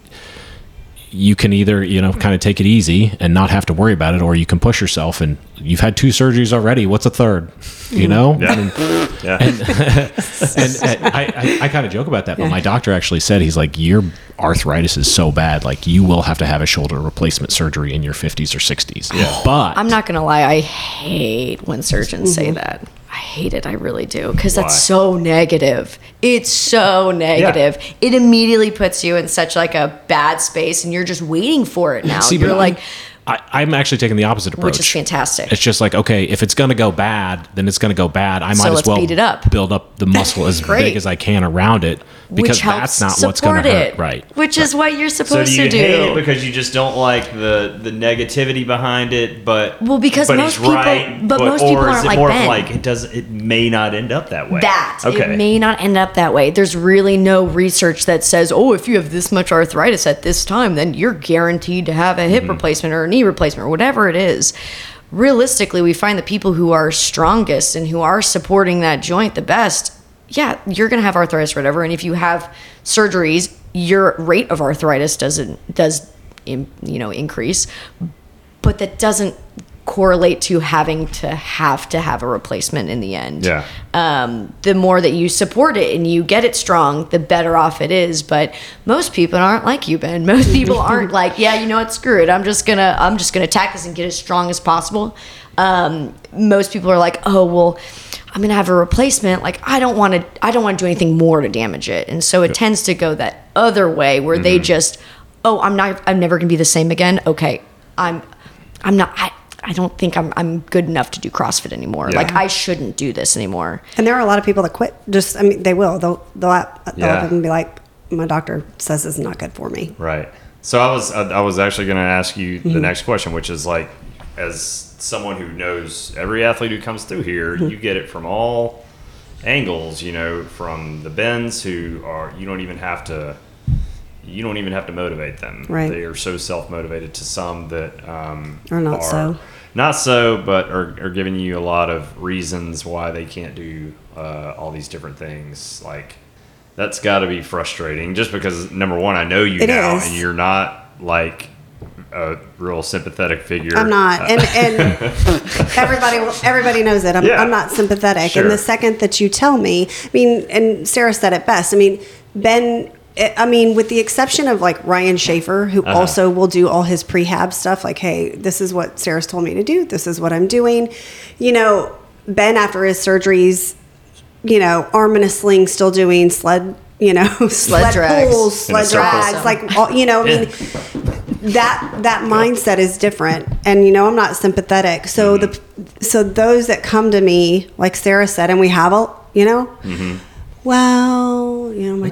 [SPEAKER 6] you can either you know kind of take it easy and not have to worry about it or you can push yourself and you've had two surgeries already what's a third? You know?
[SPEAKER 2] Yeah.
[SPEAKER 6] I mean, [LAUGHS]
[SPEAKER 2] yeah. [LAUGHS]
[SPEAKER 6] and, and I, I, I kind of joke about that but my doctor actually said he's like your arthritis is so bad like you will have to have a shoulder replacement surgery in your 50s or 60s yeah. But
[SPEAKER 4] I'm not gonna lie, I hate when surgeons say mm-hmm. that. I hate it. I really do because that's so negative. It's so negative. It immediately puts you in such like a bad space, and you're just waiting for it [LAUGHS] now.
[SPEAKER 6] See,
[SPEAKER 4] you're like,
[SPEAKER 6] I, I'm actually taking the opposite approach.
[SPEAKER 4] which is fantastic.
[SPEAKER 6] It's just like, okay, if it's going to go bad, then it's going to go bad. I
[SPEAKER 4] So
[SPEAKER 6] might as well
[SPEAKER 4] beat it up.
[SPEAKER 6] build up the muscle as [LAUGHS] big as I can around it because
[SPEAKER 4] which
[SPEAKER 6] that's not what's going to hurt. Right.
[SPEAKER 4] Which is what you're
[SPEAKER 2] So
[SPEAKER 4] supposed
[SPEAKER 2] do you
[SPEAKER 4] to
[SPEAKER 2] hate it
[SPEAKER 4] do.
[SPEAKER 2] because you just don't like the the negativity behind it? But
[SPEAKER 4] Well, because
[SPEAKER 2] but
[SPEAKER 4] most people-
[SPEAKER 2] right,
[SPEAKER 4] but most people aren't like
[SPEAKER 2] more of
[SPEAKER 4] Ben.
[SPEAKER 2] like it does it may not end up that way.
[SPEAKER 4] that
[SPEAKER 2] okay.
[SPEAKER 4] it may not end up that way. There's really no research that says, oh, if you have this much arthritis at this time, then you're guaranteed to have a hip
[SPEAKER 2] Mm-hmm.
[SPEAKER 4] replacement or a knee replacement or whatever it is. Realistically, we find the people who are strongest and who are supporting that joint the best. Yeah, you're gonna have arthritis, or whatever. And if you have surgeries, your rate of arthritis doesn't does, you know, increase but that doesn't correlate to having to have to have a replacement in the end.
[SPEAKER 2] Yeah.
[SPEAKER 4] Um, the more that you support it and you get it strong, the better off it is. But most people aren't like you, Ben. [LAUGHS] Most people aren't like, yeah, you know what, screw it. I'm just gonna I'm just gonna attack this and get as strong as possible. Um, most people are like, oh well, I'm gonna have a replacement. Like I don't want to I don't want to do anything more to damage it. And so it tends to go that other way where they
[SPEAKER 2] Mm-hmm.
[SPEAKER 4] just, oh, I'm not I'm never gonna be the same again. Okay, I'm I'm not. I, I don't think I'm I'm good enough to do CrossFit anymore.
[SPEAKER 2] Yeah.
[SPEAKER 4] Like I shouldn't do this anymore.
[SPEAKER 1] And there are a lot of people that quit. Just, I mean, they will. They'll, they'll, they'll
[SPEAKER 2] Yeah.
[SPEAKER 1] up and be like, my doctor says it's not good for me.
[SPEAKER 2] Right. So I was I, I was actually going to ask you the
[SPEAKER 1] Mm-hmm.
[SPEAKER 2] next question, which is like, as someone who knows every athlete who comes through here,
[SPEAKER 1] Mm-hmm.
[SPEAKER 2] you get it from all angles. You know, from the bends who are you don't even have to. You don't even have to motivate them.
[SPEAKER 1] Right.
[SPEAKER 2] They are so self motivated to some that um,
[SPEAKER 1] Or not so.
[SPEAKER 2] Not so, but are, are giving you a lot of reasons why they can't do uh, all these different things. Like that's got to be frustrating. Just because number one, I know you
[SPEAKER 1] It
[SPEAKER 2] now,
[SPEAKER 1] is.
[SPEAKER 2] and you're not like a real sympathetic figure.
[SPEAKER 1] I'm not, and and [LAUGHS] everybody everybody knows it. I'm,
[SPEAKER 2] Yeah.
[SPEAKER 1] I'm not sympathetic.
[SPEAKER 2] Sure.
[SPEAKER 1] And the second that you tell me, I mean, and Sara said it best. I mean, Ben. I mean, with the exception of like Ryan Schaefer, who
[SPEAKER 2] Uh-huh.
[SPEAKER 1] also will do all his prehab stuff, like, hey, this is what Sara's told me to do. This is what I'm doing. You know, Ben after his surgeries, you know, arm in a sling, still doing sled, you know, [LAUGHS] sled,
[SPEAKER 4] drags.
[SPEAKER 1] pulls, sled
[SPEAKER 2] circle.
[SPEAKER 1] drags, like, all, you know, I mean, that that mindset is different and you know i'm not sympathetic so the so those that come to me like sara said and we have a you know well you know my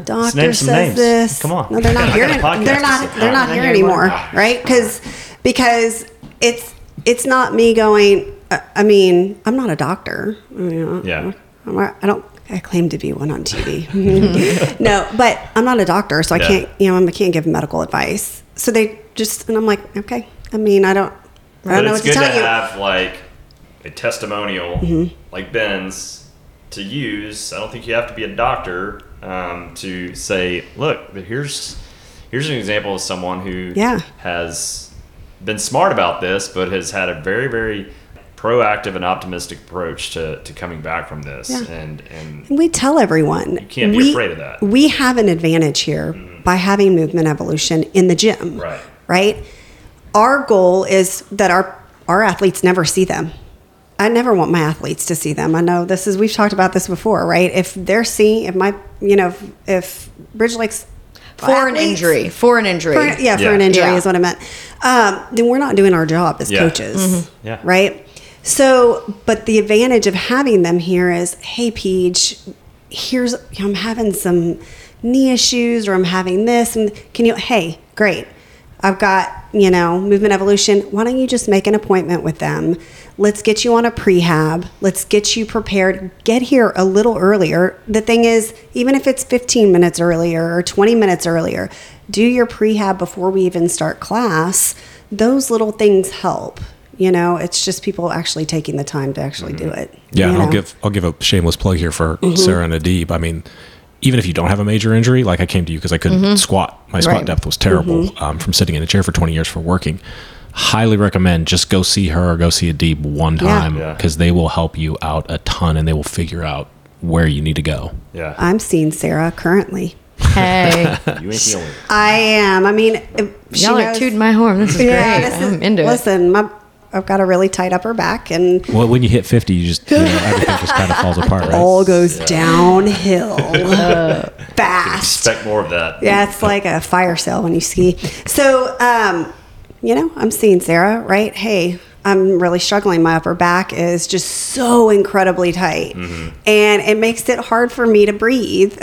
[SPEAKER 1] doctor
[SPEAKER 2] name
[SPEAKER 1] says
[SPEAKER 2] some names.
[SPEAKER 1] this
[SPEAKER 2] Come on.
[SPEAKER 1] no they're not here
[SPEAKER 2] got a podcast
[SPEAKER 1] they're not they're not here
[SPEAKER 2] hear you.
[SPEAKER 1] anymore right because because it's it's not me going uh, i mean i'm not a doctor you know,
[SPEAKER 2] Yeah.
[SPEAKER 1] I'm not- i don't I claim to be one on TV. [LAUGHS] no, but I'm not a doctor, so I
[SPEAKER 2] Yeah.
[SPEAKER 1] can't, you know, I can't give medical advice. So they just, and I'm like, okay. I mean, I don't, I don't know what to
[SPEAKER 2] good
[SPEAKER 1] tell
[SPEAKER 2] to
[SPEAKER 1] you.
[SPEAKER 2] have like a testimonial
[SPEAKER 1] Mm-hmm.
[SPEAKER 2] like Ben's to use. I don't think you have to be a doctor um, to say, look, but here's here's an example of someone who
[SPEAKER 1] Yeah.
[SPEAKER 2] has been smart about this, but has had a very very proactive and optimistic approach to, to coming back from this.
[SPEAKER 1] Yeah.
[SPEAKER 2] And and
[SPEAKER 1] And we tell everyone you
[SPEAKER 2] can't be
[SPEAKER 1] we,
[SPEAKER 2] afraid of that.
[SPEAKER 1] We have an advantage here by having movement evolution in the gym.
[SPEAKER 2] Right.
[SPEAKER 1] Right. Our goal is that our our athletes never see them. I never want my athletes to see them. I know this is we've talked about this before, right? If they're seeing, if my, you know, if, if Bridge Lakes
[SPEAKER 4] For an injury. For an injury.
[SPEAKER 1] for, yeah, for an injury
[SPEAKER 4] Yeah.
[SPEAKER 1] is what I meant. Um, then we're not doing our job as
[SPEAKER 2] Yeah.
[SPEAKER 1] coaches,
[SPEAKER 2] Yeah.
[SPEAKER 1] right? So, but the advantage of having them here is, hey, Peach, here's I'm having some knee issues, or I'm having this, and can you? Hey, great. I've got you know movement evolution. Why don't you just make an appointment with them? Let's get you on a prehab. Let's get you prepared. Get here a little earlier. The thing is, even if it's 15 minutes earlier or 20 minutes earlier, do your prehab before we even start class. Those little things help. You know, it's just people actually taking the time to actually do it.
[SPEAKER 6] Yeah, and I'll
[SPEAKER 1] know?
[SPEAKER 6] give I'll give a shameless plug here for
[SPEAKER 1] Mm-hmm.
[SPEAKER 6] Sara and Adib. I mean, even if you don't have a major injury, like I came to you because I couldn't squat, my squat
[SPEAKER 4] Right.
[SPEAKER 6] depth was terrible
[SPEAKER 1] Mm-hmm.
[SPEAKER 6] um, from sitting in a chair for 20 years for working. Highly recommend just go see her or go see Adib one
[SPEAKER 1] Yeah.
[SPEAKER 6] time
[SPEAKER 2] Yeah.
[SPEAKER 6] because they will help you out a ton and they will figure out where you need to go.
[SPEAKER 2] yeah,
[SPEAKER 1] I'm seeing Sara currently.
[SPEAKER 4] Hey. [LAUGHS]
[SPEAKER 2] you ain't the [LAUGHS] only. one.
[SPEAKER 1] I am. I mean, if she
[SPEAKER 4] Y'all are tooting my horn. This is
[SPEAKER 1] Yeah,
[SPEAKER 4] great.
[SPEAKER 1] this
[SPEAKER 4] I'm into it.
[SPEAKER 1] Listen, my, I've got a really tight upper back, and
[SPEAKER 6] Well, when you hit 50, you just, you know, everything just kind of falls [LAUGHS] apart, right?
[SPEAKER 1] all goes downhill fast.
[SPEAKER 2] Expect more of that.
[SPEAKER 1] Yeah, it's like a fire sale when you ski. So, um, you know, I'm seeing Sara, right? Hey, I'm really struggling. My upper back is just so incredibly tight.
[SPEAKER 2] Mm-hmm.
[SPEAKER 1] And it makes it hard for me to breathe.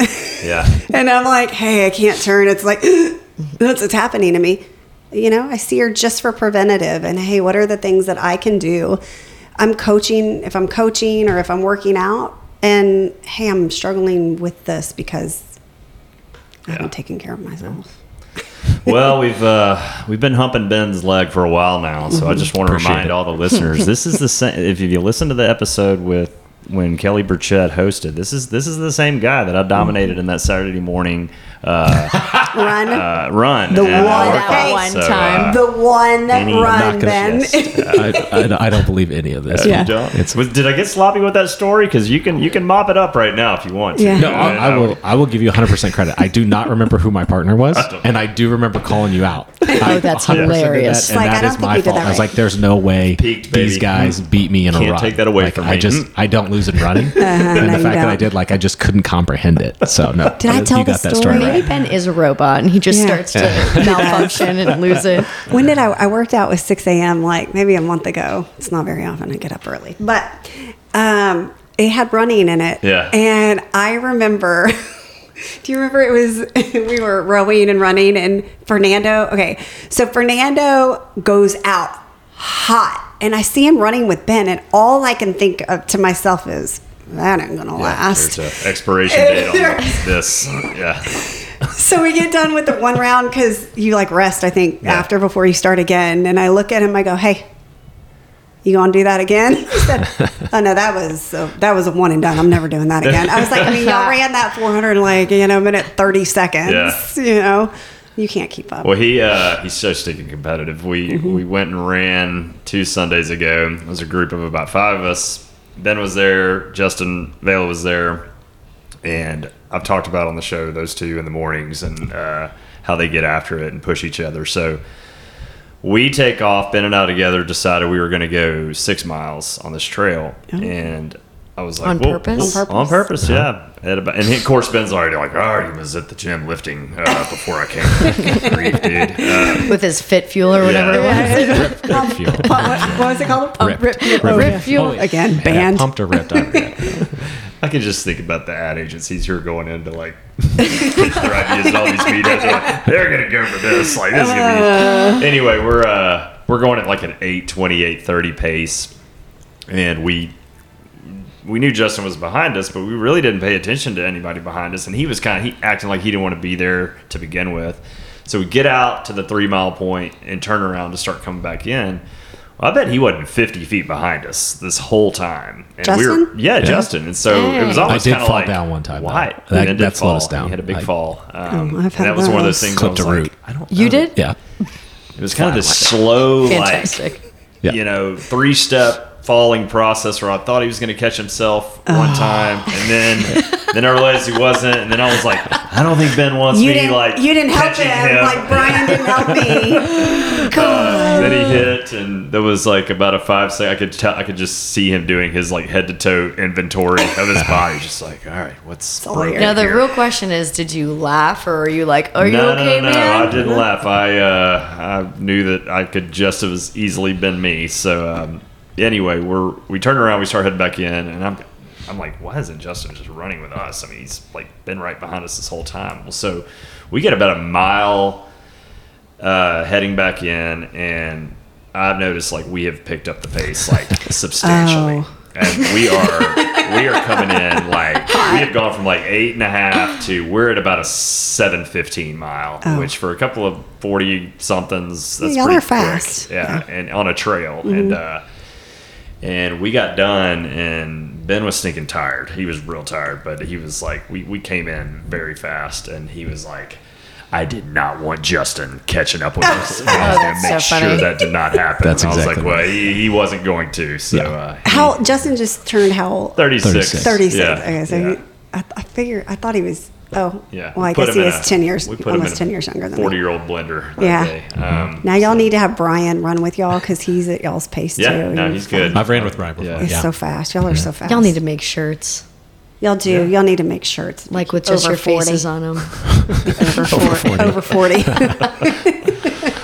[SPEAKER 2] Yeah. [LAUGHS]
[SPEAKER 1] and I'm like, hey, I can't turn. It's like, [GASPS] that's what's happening to me. You know, I see her just for preventative. And hey, what are the things that I can do? I'm coaching, if I'm coaching or if I'm working out, and hey, I'm struggling with this because I haven't taken care of myself. [LAUGHS]
[SPEAKER 2] Well, we've uh, we've been humping Ben's leg for a while now, so I just want to
[SPEAKER 6] Appreciate
[SPEAKER 2] remind
[SPEAKER 6] it.
[SPEAKER 2] all the listeners: this is the same. If you listen to the episode with when Kelly Burchett hosted, this is this is the same guy that I dominated in that Saturday morning uh, [LAUGHS]
[SPEAKER 1] Run.
[SPEAKER 2] uh, run.
[SPEAKER 1] The one- that
[SPEAKER 4] one
[SPEAKER 2] So,
[SPEAKER 4] time.
[SPEAKER 2] uh,
[SPEAKER 1] the one
[SPEAKER 2] any-
[SPEAKER 1] run,
[SPEAKER 2] not gonna
[SPEAKER 1] Ben. [LAUGHS]
[SPEAKER 3] I, I, I don't believe any of this.
[SPEAKER 1] Yeah.
[SPEAKER 2] You don't? Was- did I get sloppy with that story? Because you can you can mop it up right now if you want to.
[SPEAKER 1] Yeah.
[SPEAKER 6] No, I, I will. I will give you 100 percent credit. I do not remember who my partner [LAUGHS] was,
[SPEAKER 2] don't-
[SPEAKER 6] and I do remember calling you out.
[SPEAKER 4] Oh, that's hilarious.
[SPEAKER 6] and
[SPEAKER 1] Like, I don't
[SPEAKER 6] is
[SPEAKER 1] think
[SPEAKER 6] my
[SPEAKER 1] you did
[SPEAKER 6] fault.
[SPEAKER 1] that
[SPEAKER 6] I was like, "There's no way
[SPEAKER 2] Peaked,
[SPEAKER 6] these guys beat me in a
[SPEAKER 2] Can't
[SPEAKER 6] run.
[SPEAKER 2] take that away
[SPEAKER 6] Like,
[SPEAKER 2] from
[SPEAKER 6] I
[SPEAKER 2] me.
[SPEAKER 6] just I don't lose in running, [LAUGHS] and
[SPEAKER 1] no,
[SPEAKER 6] the fact that I did, like, I just couldn't comprehend it. So no, [LAUGHS]
[SPEAKER 1] Did I tell
[SPEAKER 6] you
[SPEAKER 1] the
[SPEAKER 6] got that
[SPEAKER 1] story?
[SPEAKER 6] story
[SPEAKER 4] Maybe
[SPEAKER 6] right.
[SPEAKER 4] Ben is a robot and he just
[SPEAKER 1] Yeah.
[SPEAKER 4] starts to [LAUGHS] malfunction and lose it.
[SPEAKER 1] When did I? I worked out with 6 a.m. like maybe a month ago. It's not very often I get up early, but um, it had running in it.
[SPEAKER 2] Yeah.
[SPEAKER 1] And I remember. Do you remember it was we were rowing and running and Fernando? Okay, so Fernando goes out hot, and I see him running with Ben, and all I can think of to myself is that ain't gonna last.
[SPEAKER 2] There's an expiration date on [LAUGHS] this. Yeah.
[SPEAKER 1] So we get done with the one round because you like rest, I think,
[SPEAKER 2] Yeah.
[SPEAKER 1] after before you start again. And I look at him, I go, "Hey, you gonna do that again?" [LAUGHS] He said, "Oh no, that was uh, that was a one and done. I'm never doing that again." I was like, "I mean, y'all [LAUGHS] ran that 400 like you know a minute 30 seconds.
[SPEAKER 2] Yeah.
[SPEAKER 1] You know, you can't keep up."
[SPEAKER 2] Well, he uh, he's so stinking competitive. We
[SPEAKER 1] Mm-hmm.
[SPEAKER 2] we went and ran two Sundays ago. It was a group of about five of us. Ben was there. Justin Vale was there, and I've talked about on the show those two in the mornings and uh, how they get after it and push each other. So we take off. Ben and I together decided we were going to go six miles on this trail, and I was like,
[SPEAKER 4] On
[SPEAKER 2] well,
[SPEAKER 4] purpose?
[SPEAKER 2] well,
[SPEAKER 1] On
[SPEAKER 2] on purpose, yeah. At about- and of course, Ben's already like, I already was at the gym lifting uh, before I came. [LAUGHS] Grief, dude. Uh,
[SPEAKER 4] With his fit fuel or whatever
[SPEAKER 2] Yeah.
[SPEAKER 4] it was.
[SPEAKER 6] Rip fuel.
[SPEAKER 1] what, what was it called?
[SPEAKER 6] Ripped.
[SPEAKER 1] Rip,
[SPEAKER 6] Ripped.
[SPEAKER 1] oh,
[SPEAKER 4] Rip
[SPEAKER 1] yeah.
[SPEAKER 4] fuel.
[SPEAKER 1] again.
[SPEAKER 6] Yeah,
[SPEAKER 1] Banned.
[SPEAKER 6] pumped or ripped. I. [LAUGHS]
[SPEAKER 2] I can just think about the ad agencies who are going into like pitch their ideas and all these meetings. They're like, they're gonna go for this. Like this is gonna be. Anyway, we're uh, we're going at like an 8:20, 8:30 pace, and we we knew Justin was behind us, but we really didn't pay attention to anybody behind us, and he was kind of he acting like he didn't want to be there to begin with. So we get out to the three mile point and turn around to start coming back in. Well, I bet he wasn't 50 feet behind us this whole time. And we were,
[SPEAKER 1] Justin?
[SPEAKER 2] yeah, Justin. And so it was
[SPEAKER 4] Dang.
[SPEAKER 2] almost
[SPEAKER 6] I did
[SPEAKER 2] kind of
[SPEAKER 6] fall
[SPEAKER 2] like,
[SPEAKER 6] down one time.
[SPEAKER 2] Why?
[SPEAKER 6] That-
[SPEAKER 2] Ben
[SPEAKER 6] that slowed us down.
[SPEAKER 2] He had a big
[SPEAKER 6] I-
[SPEAKER 2] fall. Um,
[SPEAKER 1] Oh, I've
[SPEAKER 2] and
[SPEAKER 1] had
[SPEAKER 2] that was one of those
[SPEAKER 1] those.
[SPEAKER 2] things. I
[SPEAKER 6] Clipped
[SPEAKER 2] was
[SPEAKER 6] a
[SPEAKER 2] like,
[SPEAKER 6] root.
[SPEAKER 2] I don't
[SPEAKER 4] You did?
[SPEAKER 6] Yeah.
[SPEAKER 2] It was kind of this slow,
[SPEAKER 4] Fantastic.
[SPEAKER 2] like
[SPEAKER 6] Yeah.
[SPEAKER 2] you know, three step falling process where I thought he was going to catch himself
[SPEAKER 1] Oh.
[SPEAKER 2] one time, and then then I realized he wasn't, and then I was like, I don't think Ben wants
[SPEAKER 1] You
[SPEAKER 2] me like
[SPEAKER 1] you didn't help
[SPEAKER 2] catching
[SPEAKER 1] him, like Brian didn't help me. [LAUGHS]
[SPEAKER 2] Uh, then he hit, and there was like about a five second. I could tell, I could just see him doing his like head to toe inventory of his [LAUGHS] body, just like, all right, what's broken
[SPEAKER 4] Now the
[SPEAKER 2] here?
[SPEAKER 4] real question is, did you laugh or are you like, are you
[SPEAKER 2] no,
[SPEAKER 4] okay,
[SPEAKER 2] no, no,
[SPEAKER 4] man?
[SPEAKER 2] I didn't laugh. I uh, I knew that I could just have as easily been me. So um, anyway, we're we turn around, we start heading back in, and I'm I'm like, why isn't Justin just running with us? I mean, he's like been right behind us this whole time. Well, so we get about a mile uh, heading back in, and I've noticed like we have picked up the pace like [LAUGHS] substantially.
[SPEAKER 1] Oh.
[SPEAKER 2] And we are we are coming in like [LAUGHS] we have gone from like eight and a half to we're at about a seven fifteen mile,
[SPEAKER 1] Oh.
[SPEAKER 2] which for a couple of forty somethings that's
[SPEAKER 1] Y'all
[SPEAKER 2] pretty
[SPEAKER 1] fast.
[SPEAKER 2] quick. Yeah, and on a trail and uh and we got done and Ben was stinking tired. He was real tired, but he was like we, we came in very fast and he was like I did not want Justin catching up with [LAUGHS] us. And I was going
[SPEAKER 4] that's
[SPEAKER 2] to make
[SPEAKER 4] so
[SPEAKER 2] sure that did not happen.
[SPEAKER 6] That's
[SPEAKER 2] And I was
[SPEAKER 6] exactly
[SPEAKER 2] like, well, he, he wasn't going to. So
[SPEAKER 6] Yeah.
[SPEAKER 2] uh, he-
[SPEAKER 1] How Justin just turned how old?
[SPEAKER 2] 36.
[SPEAKER 6] 36.
[SPEAKER 1] 36.
[SPEAKER 2] Yeah.
[SPEAKER 1] Okay, so
[SPEAKER 2] yeah.
[SPEAKER 1] he, I, I figure I thought he was. Oh,
[SPEAKER 2] Yeah.
[SPEAKER 1] Well, I guess he is
[SPEAKER 2] a-
[SPEAKER 1] ten years,
[SPEAKER 2] we put him
[SPEAKER 1] almost
[SPEAKER 2] in
[SPEAKER 1] ten years younger than
[SPEAKER 2] 40 year old blender.
[SPEAKER 1] Yeah.
[SPEAKER 2] Um,
[SPEAKER 1] Now y'all need to have Brian run with y'all because he's at y'all's pace
[SPEAKER 2] Yeah,
[SPEAKER 1] too.
[SPEAKER 2] no, he's good.
[SPEAKER 6] I've ran with Brian before.
[SPEAKER 2] Yeah.
[SPEAKER 1] He's
[SPEAKER 6] Yeah.
[SPEAKER 1] so fast. Y'all are so fast.
[SPEAKER 4] Y'all need to make shirts
[SPEAKER 1] Y'all do. Y'all need to make shirts
[SPEAKER 4] like with just
[SPEAKER 1] Over
[SPEAKER 4] your
[SPEAKER 1] 40.
[SPEAKER 4] faces on them. [LAUGHS]
[SPEAKER 1] over forty. over forty. [LAUGHS] [LAUGHS]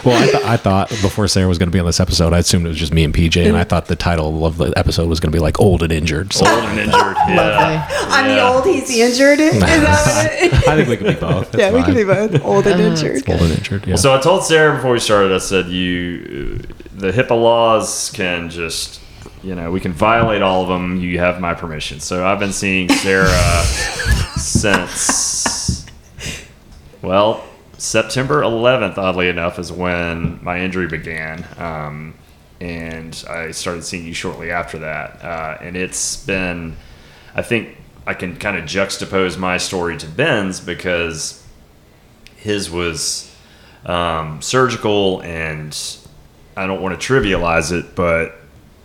[SPEAKER 6] Well, I, th- I thought before Sara was going to be on this episode, I assumed it was just me and PJ, and I thought the title of the episode was going to be like "Old and Injured." So
[SPEAKER 2] Old and injured. [LAUGHS] Yeah.
[SPEAKER 1] I'm the old, he's the injured. Is that [LAUGHS] what it is?
[SPEAKER 6] I think we could be both.
[SPEAKER 1] yeah,
[SPEAKER 6] It's
[SPEAKER 1] we can
[SPEAKER 6] fine.
[SPEAKER 1] be both old and uh, injured.
[SPEAKER 6] Old and injured. Yeah.
[SPEAKER 2] So I told Sara before we started, I said, you, the HIPAA laws can just, you know, we can violate all of them. You have my permission. So I've been seeing Sara [LAUGHS] since, well, September 11th, oddly enough, is when my injury began. Um, and I started seeing you shortly after that. Uh, and it's been, I think I can kind of juxtapose my story to Ben's because his was um, surgical, and I don't want to trivialize it, but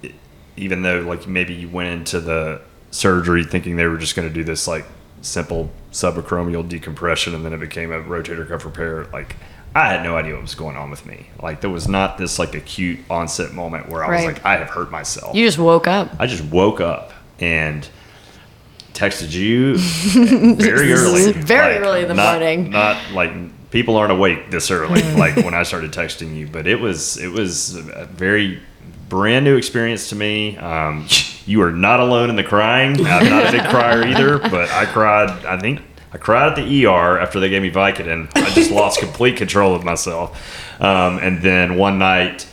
[SPEAKER 2] it- even though like maybe you went into the surgery thinking they were just going to do this like simple subacromial decompression, and then it became a rotator cuff repair, like. I had no idea what was going on with me. Like there was not this like acute onset moment where I was like, I have hurt myself.
[SPEAKER 4] You just woke up.
[SPEAKER 2] I just woke up and texted you [LAUGHS] very early.
[SPEAKER 4] Very early in the
[SPEAKER 2] not-
[SPEAKER 4] morning.
[SPEAKER 2] Not like people aren't awake this early, [LAUGHS] like when I started texting you. But it was it was a very brand new experience to me. Um, you are not alone in the crying. I'm not a big crier either, but I cried. I think I cried at the ER after they gave me Vicodin. I just lost complete control of myself. Um, and then one night.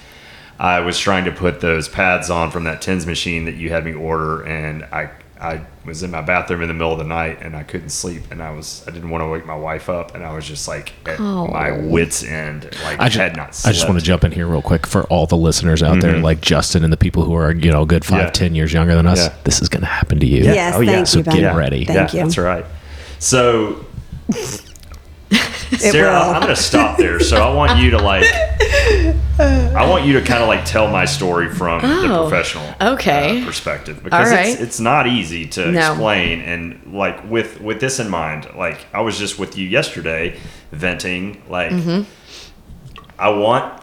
[SPEAKER 2] I was trying to put those pads on from that TENS machine that you had me order, and I I was in my bathroom in the middle of the night, and I couldn't sleep, and I was I didn't want to wake my wife up, and I was just like at oh. my wits end, like
[SPEAKER 6] I just,
[SPEAKER 2] had not.
[SPEAKER 6] I just want to jump in here real quick for all the listeners out there, mm-hmm. like Justin and the people who are, you know, a good five,
[SPEAKER 2] Yeah.
[SPEAKER 6] ten years younger than us.
[SPEAKER 2] Yeah.
[SPEAKER 6] This is going to happen to you.
[SPEAKER 1] Yes,
[SPEAKER 2] Oh, yeah.
[SPEAKER 1] thank
[SPEAKER 6] So
[SPEAKER 1] you, Ben.
[SPEAKER 6] get ready.
[SPEAKER 1] Thank
[SPEAKER 2] yeah,
[SPEAKER 1] you.
[SPEAKER 2] That's right. So,
[SPEAKER 1] It Sara.
[SPEAKER 2] I'm going to stop there. So I want you to like, I want you to kind of like tell my story from the
[SPEAKER 4] Oh,
[SPEAKER 2] professional
[SPEAKER 4] okay.
[SPEAKER 2] uh, perspective because
[SPEAKER 4] All
[SPEAKER 2] it's, it's not easy to
[SPEAKER 4] No.
[SPEAKER 2] explain. And like with with this in mind, like I was just with you yesterday, venting. Like,
[SPEAKER 4] Mm-hmm.
[SPEAKER 2] I want.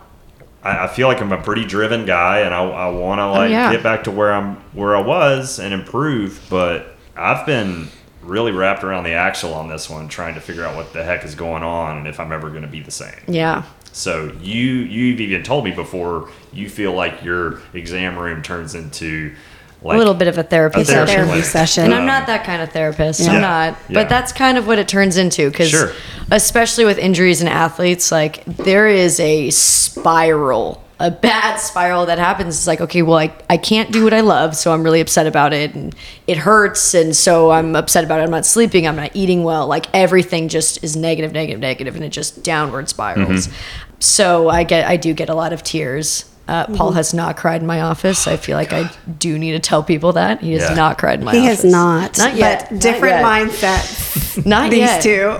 [SPEAKER 2] I I feel like I'm a pretty driven guy, and I, I want to like
[SPEAKER 4] Oh, yeah.
[SPEAKER 2] get back to where I'm where I was and improve. But I've been really wrapped around the axle on this one, trying to figure out what the heck is going on and if I'm ever going to be the same.
[SPEAKER 4] Yeah.
[SPEAKER 2] So you you've even told me before you feel like your exam room turns into like
[SPEAKER 4] a little bit of a therapy
[SPEAKER 2] a therapy
[SPEAKER 4] session.
[SPEAKER 1] Therapy session.
[SPEAKER 4] And I'm
[SPEAKER 2] Um,
[SPEAKER 4] not that kind of therapist.
[SPEAKER 2] Yeah.
[SPEAKER 4] I'm not.
[SPEAKER 2] Yeah.
[SPEAKER 4] But that's kind of what it turns into because,
[SPEAKER 2] Sure.
[SPEAKER 4] especially with injuries in athletes, like there is a spiral, a bad spiral that happens. It's like, okay, well, I, I can't do what I love, so I'm really upset about it. And it hurts. And so I'm upset about it. I'm not sleeping. I'm not eating well. Like everything just is negative, negative, negative, and it just downward spirals.
[SPEAKER 2] Mm-hmm.
[SPEAKER 4] So I get, I do get a lot of tears. Uh, Paul has not cried in my office. I feel like I do need to tell people that he has
[SPEAKER 2] Yeah.
[SPEAKER 4] not cried in my
[SPEAKER 1] He
[SPEAKER 4] office.
[SPEAKER 1] has not.
[SPEAKER 4] Not yet.
[SPEAKER 1] But different mindsets.
[SPEAKER 4] Not yet.
[SPEAKER 1] mindset. [LAUGHS]
[SPEAKER 4] Not
[SPEAKER 1] These
[SPEAKER 4] yet.
[SPEAKER 1] two.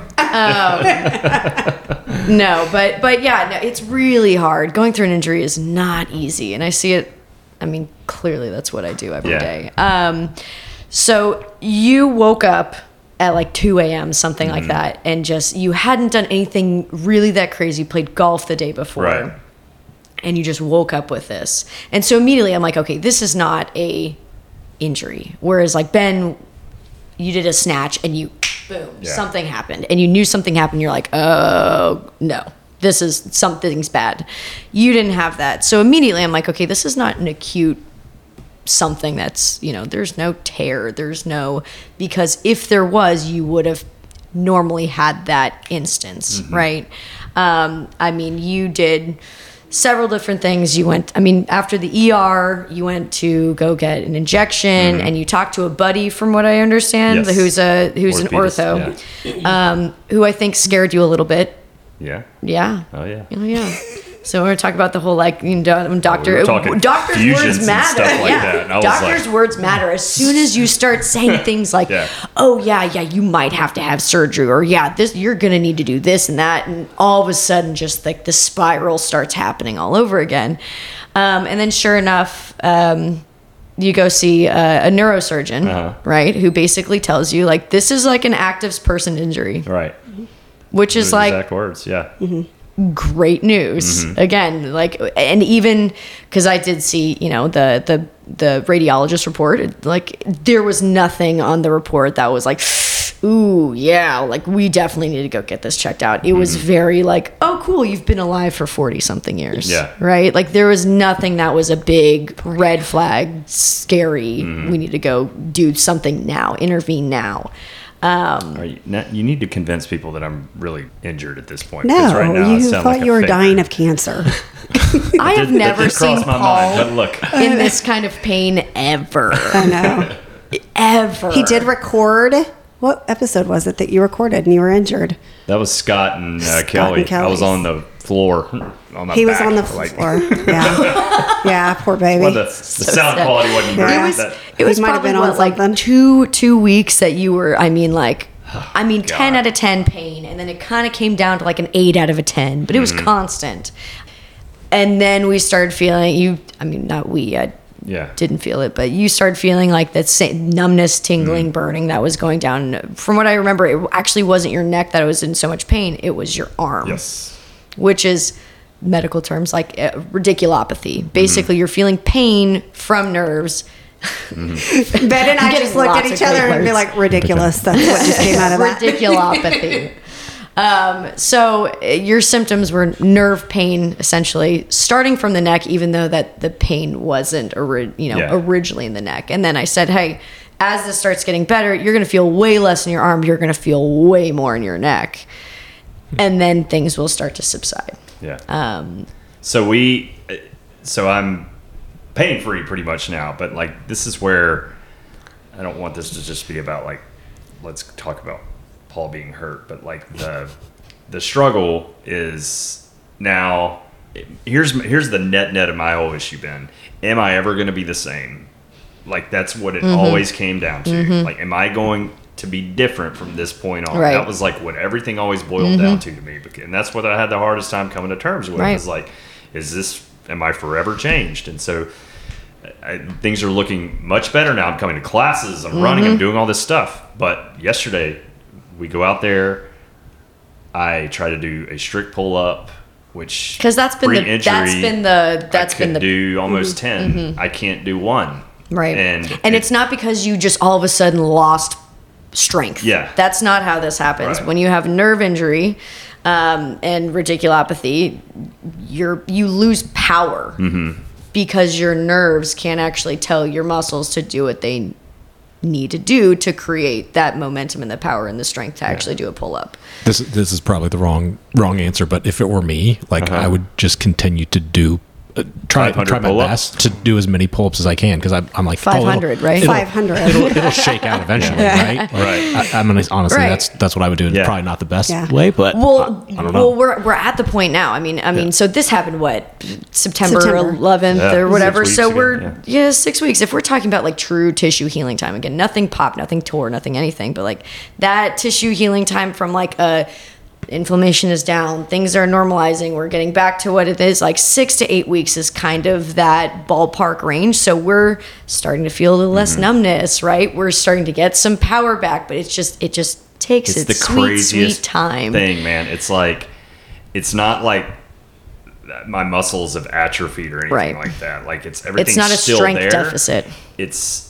[SPEAKER 4] No, but but yeah, no, it's really hard. Going through an injury is not easy, and I see it. I mean, clearly that's what I do every
[SPEAKER 2] Yeah.
[SPEAKER 4] day. Um, so you woke up at like 2 a.m. something
[SPEAKER 2] Mm-hmm.
[SPEAKER 4] like that, and just you hadn't done anything really that crazy. Played golf the day before.
[SPEAKER 2] Right.
[SPEAKER 4] And you just woke up with this. And so immediately I'm like, okay, this is not a injury. Whereas like Ben, you did a snatch and you boom,
[SPEAKER 2] Yeah.
[SPEAKER 4] something happened and you knew something happened. You're like, oh no, this is something's bad. You didn't have that. So immediately I'm like, okay, this is not an acute something that's, you know, there's no tear. There's no, because if there was, you would have normally had that instance, right? Um, I mean, you did several different things. You went, I mean, after the ER, you went to go get an injection, and you talked to a buddy, from what I understand,
[SPEAKER 2] Yes.
[SPEAKER 4] who's a who's an ortho, um, who I think scared you a little bit.
[SPEAKER 2] Yeah.
[SPEAKER 4] Yeah.
[SPEAKER 2] Oh yeah.
[SPEAKER 4] Oh yeah. [LAUGHS] So we're gonna talk about the whole like you know, when doctor
[SPEAKER 2] we were talking
[SPEAKER 4] doctor's words matter.
[SPEAKER 2] like
[SPEAKER 4] yeah.
[SPEAKER 2] that, and I was
[SPEAKER 4] doctor's
[SPEAKER 2] like-
[SPEAKER 4] words matter. As soon as you start saying [LAUGHS] things like,
[SPEAKER 2] Yeah.
[SPEAKER 4] "Oh yeah, yeah, you might have to have surgery," or "Yeah, this you're gonna need to do this and that," and all of a sudden, just like the spiral starts happening all over again. Um, and then, sure enough. Um, you go see a, a neurosurgeon,
[SPEAKER 2] Uh-huh.
[SPEAKER 4] right? Who basically tells you like this is like an active person injury,
[SPEAKER 2] Right.
[SPEAKER 4] which is like
[SPEAKER 2] exact words. Yeah.
[SPEAKER 4] Great news
[SPEAKER 2] Mm-hmm.
[SPEAKER 4] again like and even because i did see you know the the the radiologist report like there was nothing on the report that was like [SIGHS] ooh, yeah, like we definitely need to go get this checked out. It was very like, oh, cool, you've been alive for 40 something years.
[SPEAKER 2] Yeah.
[SPEAKER 4] Right? Like there was nothing that was a big red flag, scary. We need to go do something now, intervene now. Um,
[SPEAKER 2] Are you, now, you need to convince people that I'm really injured at this point.
[SPEAKER 1] No,
[SPEAKER 2] right now
[SPEAKER 1] you
[SPEAKER 2] sound
[SPEAKER 1] thought
[SPEAKER 2] like
[SPEAKER 1] you were dying of [LAUGHS] cancer.
[SPEAKER 4] I have
[SPEAKER 2] Did-
[SPEAKER 4] never seen
[SPEAKER 2] my
[SPEAKER 4] Paul
[SPEAKER 2] mind, but look,
[SPEAKER 4] in this kind of pain ever.
[SPEAKER 1] I know.
[SPEAKER 4] ever.
[SPEAKER 1] He did record. What episode was it that you recorded and you were injured?
[SPEAKER 2] that was Scott and uh,
[SPEAKER 1] Scott
[SPEAKER 2] Kelly.
[SPEAKER 1] and
[SPEAKER 2] I was on the floor. On my
[SPEAKER 1] He was
[SPEAKER 2] back,
[SPEAKER 1] on the
[SPEAKER 2] like-
[SPEAKER 1] floor. Yeah. [LAUGHS] yeah, poor baby.
[SPEAKER 2] Well, the, the sound
[SPEAKER 4] sad.
[SPEAKER 2] quality wasn't great.
[SPEAKER 4] It was
[SPEAKER 2] That-
[SPEAKER 4] it was
[SPEAKER 1] might have been on
[SPEAKER 4] like
[SPEAKER 1] something.
[SPEAKER 4] two two weeks that you were. I mean, like. I mean, [SIGHS] 10 out of 10 pain, and then it kind of came down to like an 8 out of a 10, but it
[SPEAKER 2] Mm-hmm.
[SPEAKER 4] was constant. And then we started feeling you, I mean, not we, I
[SPEAKER 2] yeah.
[SPEAKER 4] didn't feel it, but you started feeling like that same numbness, tingling,
[SPEAKER 2] Mm-hmm.
[SPEAKER 4] burning that was going down. From what I remember, it actually wasn't your neck that was in so much pain, it was your arm
[SPEAKER 2] Yes.
[SPEAKER 4] which is medical terms like uh, radiculopathy.
[SPEAKER 2] Mm-hmm.
[SPEAKER 4] Basically, you're feeling pain from nerves. [LAUGHS]
[SPEAKER 1] Ben and I just looked at each
[SPEAKER 4] of
[SPEAKER 1] other
[SPEAKER 4] great
[SPEAKER 1] and be like, ridiculous. [LAUGHS] That's what just came out of that. [LAUGHS]
[SPEAKER 4] Radiculopathy. um, so uh, your symptoms were nerve pain, essentially, starting from the neck, even though that the pain wasn't, ori- you know,
[SPEAKER 2] Yeah.
[SPEAKER 4] originally in the neck. And then I said, hey. As this starts getting better, you're going to feel way less in your arm. You're going to feel way more in your neck. And then things will start to subside.
[SPEAKER 2] Yeah.
[SPEAKER 4] Um,
[SPEAKER 2] So we, so I'm pain free pretty much now, but like this is where I don't want this to just be about like let's talk about Paul being hurt, but like the the struggle is now. Here's here's the net net of my whole issue, Ben. Am I ever going to be the same? Like that's what
[SPEAKER 4] Mm-hmm.
[SPEAKER 2] it always came down to. Like, am I going to be different from this point on?
[SPEAKER 4] Right.
[SPEAKER 2] That was like what everything always boiled mm-hmm. down to to me, and that's what I had the hardest time coming to terms with.
[SPEAKER 4] Right.
[SPEAKER 2] Is like, is this? Am I forever changed? And so I, things are looking much better now. I'm coming to classes. I'm mm-hmm. running.
[SPEAKER 4] Mm-hmm.
[SPEAKER 2] I'm doing all this stuff. But yesterday, we go out there. I try to do a strict pull up, which
[SPEAKER 4] because that's been the that's been the that's
[SPEAKER 2] I
[SPEAKER 4] been the
[SPEAKER 2] do almost mm-hmm. 10 I can't do one.
[SPEAKER 4] right
[SPEAKER 2] and
[SPEAKER 4] and
[SPEAKER 2] it-
[SPEAKER 4] it's not because you just all of a sudden lost strength
[SPEAKER 2] Yeah.
[SPEAKER 4] that's not how this happens
[SPEAKER 2] Right.
[SPEAKER 4] when you have nerve injury um, and radiculopathy you're you lose power
[SPEAKER 2] Mm-hmm.
[SPEAKER 4] because your nerves can't actually tell your muscles to do what they need to do to create that momentum and the power and the strength to actually do a pull up
[SPEAKER 6] This this is probably the wrong wrong answer, but if it were me, like
[SPEAKER 2] Uh-huh.
[SPEAKER 6] I would just continue to do uh, try try my best to do as many pull ups as I can because I'm, I'm like oh, it'll-
[SPEAKER 4] 500, right?
[SPEAKER 6] It'll,
[SPEAKER 1] 500.
[SPEAKER 6] It'll, [LAUGHS] it'll shake out eventually, right? Like,
[SPEAKER 2] Right.
[SPEAKER 6] I, I mean, honestly,
[SPEAKER 4] Right.
[SPEAKER 6] that's that's what I would do.
[SPEAKER 2] Yeah.
[SPEAKER 6] probably not the best
[SPEAKER 1] Yeah.
[SPEAKER 6] way, but
[SPEAKER 4] Well,
[SPEAKER 6] I, I don't know.
[SPEAKER 4] well, we're we're at the point now. I mean, I mean, so this happened what September
[SPEAKER 1] September.
[SPEAKER 4] eleventh
[SPEAKER 2] Yeah,
[SPEAKER 4] or whatever. So
[SPEAKER 2] weeks
[SPEAKER 4] we're
[SPEAKER 2] ago,
[SPEAKER 4] yeah. six weeks. If we're talking about like true tissue healing time again, nothing popped, nothing tore, nothing anything, but like that tissue healing time from like a inflammation is down, things are normalizing, we're getting back to what it is. Like six to eight weeks is kind of that ballpark range. So we're starting to feel a little less
[SPEAKER 2] Mm-hmm.
[SPEAKER 4] numbness, right? We're starting to get some power back, but it's just it just takes
[SPEAKER 2] it's
[SPEAKER 4] its,
[SPEAKER 2] the
[SPEAKER 4] sweet,
[SPEAKER 2] craziest
[SPEAKER 4] sweet time.
[SPEAKER 2] thing, man. It's like it's not like my muscles have atrophied or anything
[SPEAKER 4] Right.
[SPEAKER 2] like that. Like it's everything.
[SPEAKER 4] It's not a
[SPEAKER 2] still
[SPEAKER 4] strength
[SPEAKER 2] there.
[SPEAKER 4] deficit.
[SPEAKER 2] It's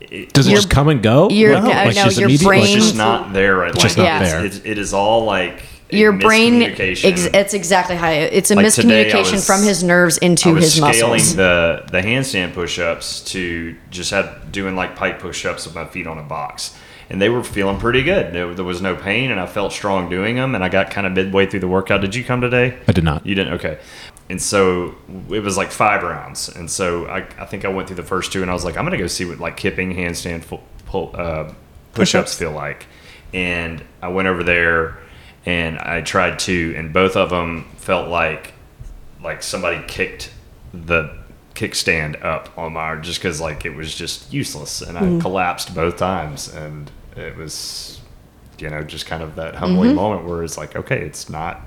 [SPEAKER 2] it,
[SPEAKER 6] Does it just come and go?
[SPEAKER 4] your-
[SPEAKER 6] Like,
[SPEAKER 4] no,
[SPEAKER 6] like
[SPEAKER 4] no,
[SPEAKER 6] just
[SPEAKER 4] your
[SPEAKER 6] immediately?
[SPEAKER 2] it's just not there right
[SPEAKER 6] just
[SPEAKER 2] like,
[SPEAKER 6] not
[SPEAKER 2] it's-
[SPEAKER 6] there.
[SPEAKER 2] It's, it is all like a
[SPEAKER 4] Your brain ex- it's exactly how it, it's a
[SPEAKER 2] Like
[SPEAKER 4] miscommunication
[SPEAKER 2] was-
[SPEAKER 4] from his nerves
[SPEAKER 2] I
[SPEAKER 4] into
[SPEAKER 2] was
[SPEAKER 4] his
[SPEAKER 2] scaling
[SPEAKER 4] muscles.
[SPEAKER 2] the the handstand push-ups to just have doing like pipe push-ups with my feet on a box, and they were feeling pretty good. There, there was no pain, and I felt strong doing them. And I got kind of midway through the workout. Did you come today?
[SPEAKER 6] I did not.
[SPEAKER 2] You didn't. Okay. And so it was like five rounds, and so I, I think I went through the first two, and I was like, I'm gonna go see what like kipping, handstand, full, pull, uh, push-ups feel like. And I went over there, and I tried two, and both of them felt like like somebody kicked the kickstand up on my just because like it was just useless, and I mm-hmm. collapsed both times, and it was you know just kind of that humbling mm-hmm. moment where it's like okay, it's not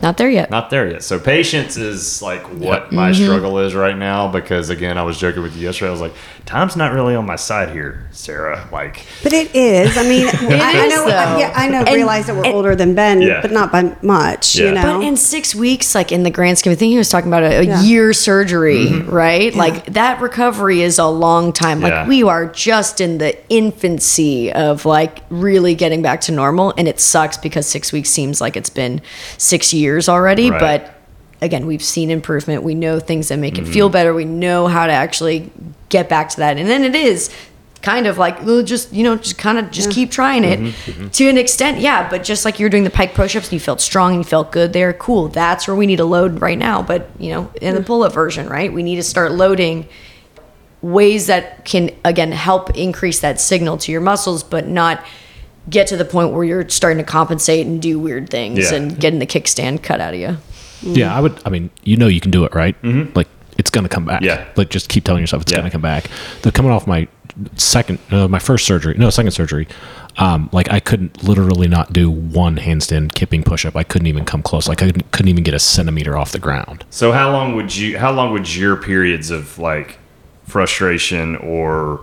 [SPEAKER 4] Not there yet.
[SPEAKER 2] not there yet. So patience is like what my
[SPEAKER 4] Mm-hmm.
[SPEAKER 2] struggle is right now because again, I was joking with you yesterday. I was like, time's not really on my side here, Sara. Like,
[SPEAKER 1] But it is. I mean, [LAUGHS] I, I
[SPEAKER 4] is,
[SPEAKER 1] know.
[SPEAKER 4] though.
[SPEAKER 1] Yeah, I know.
[SPEAKER 4] And-
[SPEAKER 1] realize that we're
[SPEAKER 4] and-
[SPEAKER 1] older than Ben,
[SPEAKER 2] Yeah.
[SPEAKER 1] but not by much.
[SPEAKER 2] Yeah.
[SPEAKER 1] You know.
[SPEAKER 4] But in six weeks, like in the grand scheme of things, he was talking about a, a
[SPEAKER 1] Yeah.
[SPEAKER 4] year surgery, right? Like that recovery is a long time. Like
[SPEAKER 2] Yeah.
[SPEAKER 4] we are just in the infancy of like really getting back to normal. And it sucks because six weeks seems like it's been six years already.
[SPEAKER 2] Right.
[SPEAKER 4] But again, we've seen improvement. We know things that make
[SPEAKER 2] Mm-hmm.
[SPEAKER 4] it feel better. We know how to actually get back to that. And then it is kind of like well, just you know just kind of just keep trying it
[SPEAKER 2] Mm-hmm.
[SPEAKER 4] to an extent yeah but just like you're doing the pike push-ups and you felt strong and you felt good there cool that's where we need to load right now but you know in the pull-up version right we need to start loading ways that can again help increase that signal to your muscles but not get to the point where you're starting to compensate and do weird things
[SPEAKER 2] Yeah.
[SPEAKER 4] and getting the kickstand cut out of you
[SPEAKER 6] Yeah, I would. I mean, you know, you can do it, right? Like it's gonna come back.
[SPEAKER 2] Yeah.
[SPEAKER 6] Like just keep telling yourself it's
[SPEAKER 2] Yeah.
[SPEAKER 6] gonna come back. They're coming off my second, uh, my first surgery, no, second surgery. Um, like I couldn't literally not do one handstand kipping push up. I couldn't even come close. Like I couldn't, couldn't even get a centimeter off the ground.
[SPEAKER 2] so how long would you? How long would your periods of like frustration or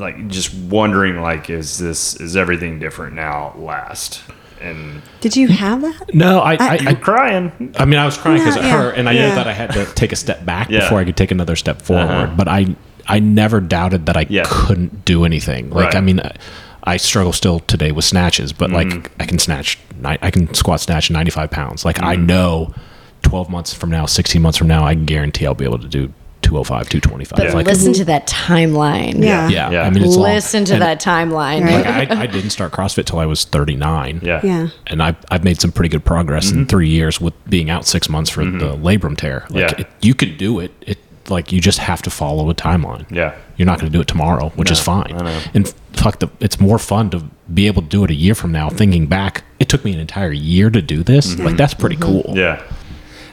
[SPEAKER 2] like just wondering like is this is everything different now last? And
[SPEAKER 1] Did you have that?
[SPEAKER 6] No, I, I,
[SPEAKER 2] you're
[SPEAKER 6] I,
[SPEAKER 2] crying.
[SPEAKER 6] I mean, I was crying because
[SPEAKER 1] Yeah,
[SPEAKER 6] it
[SPEAKER 1] yeah,
[SPEAKER 6] hurt, and I knew that I had to take a step back
[SPEAKER 2] Yeah.
[SPEAKER 6] before I could take another step forward.
[SPEAKER 2] Uh-huh.
[SPEAKER 6] But I, I never doubted that I
[SPEAKER 2] Yeah.
[SPEAKER 6] couldn't do anything. Like,
[SPEAKER 2] Right.
[SPEAKER 6] I mean, I, I struggle still today with snatches, but
[SPEAKER 2] Mm-hmm.
[SPEAKER 6] like I can snatch, I can squat snatch ninety five pounds. Like
[SPEAKER 2] Mm-hmm.
[SPEAKER 6] I know, twelve months from now, sixteen months from now, I can guarantee I'll be able to do 205, 225.
[SPEAKER 4] but
[SPEAKER 6] Like,
[SPEAKER 4] listen to that timeline
[SPEAKER 1] Yeah.
[SPEAKER 6] yeah,
[SPEAKER 2] Yeah.
[SPEAKER 6] I mean, it's long.
[SPEAKER 4] listen to
[SPEAKER 6] And,
[SPEAKER 4] that timeline
[SPEAKER 1] Right.
[SPEAKER 6] Like, I, I didn't start CrossFit till I was 39.
[SPEAKER 2] Yeah.
[SPEAKER 1] Yeah.
[SPEAKER 6] and I've, I've made some pretty good progress
[SPEAKER 2] Mm-hmm.
[SPEAKER 6] in three years with being out six months for the labrum tear. Like
[SPEAKER 2] Yeah.
[SPEAKER 6] it, you could do it. It like you just have to follow a timeline.
[SPEAKER 2] Yeah.
[SPEAKER 6] you're not going to do it tomorrow, which is fine.
[SPEAKER 2] I know.
[SPEAKER 6] And fuck the, it's more fun to be able to do it a year from now. Thinking back, it took me an entire year to do this. Like that's pretty cool.
[SPEAKER 2] Mm-hmm. Yeah.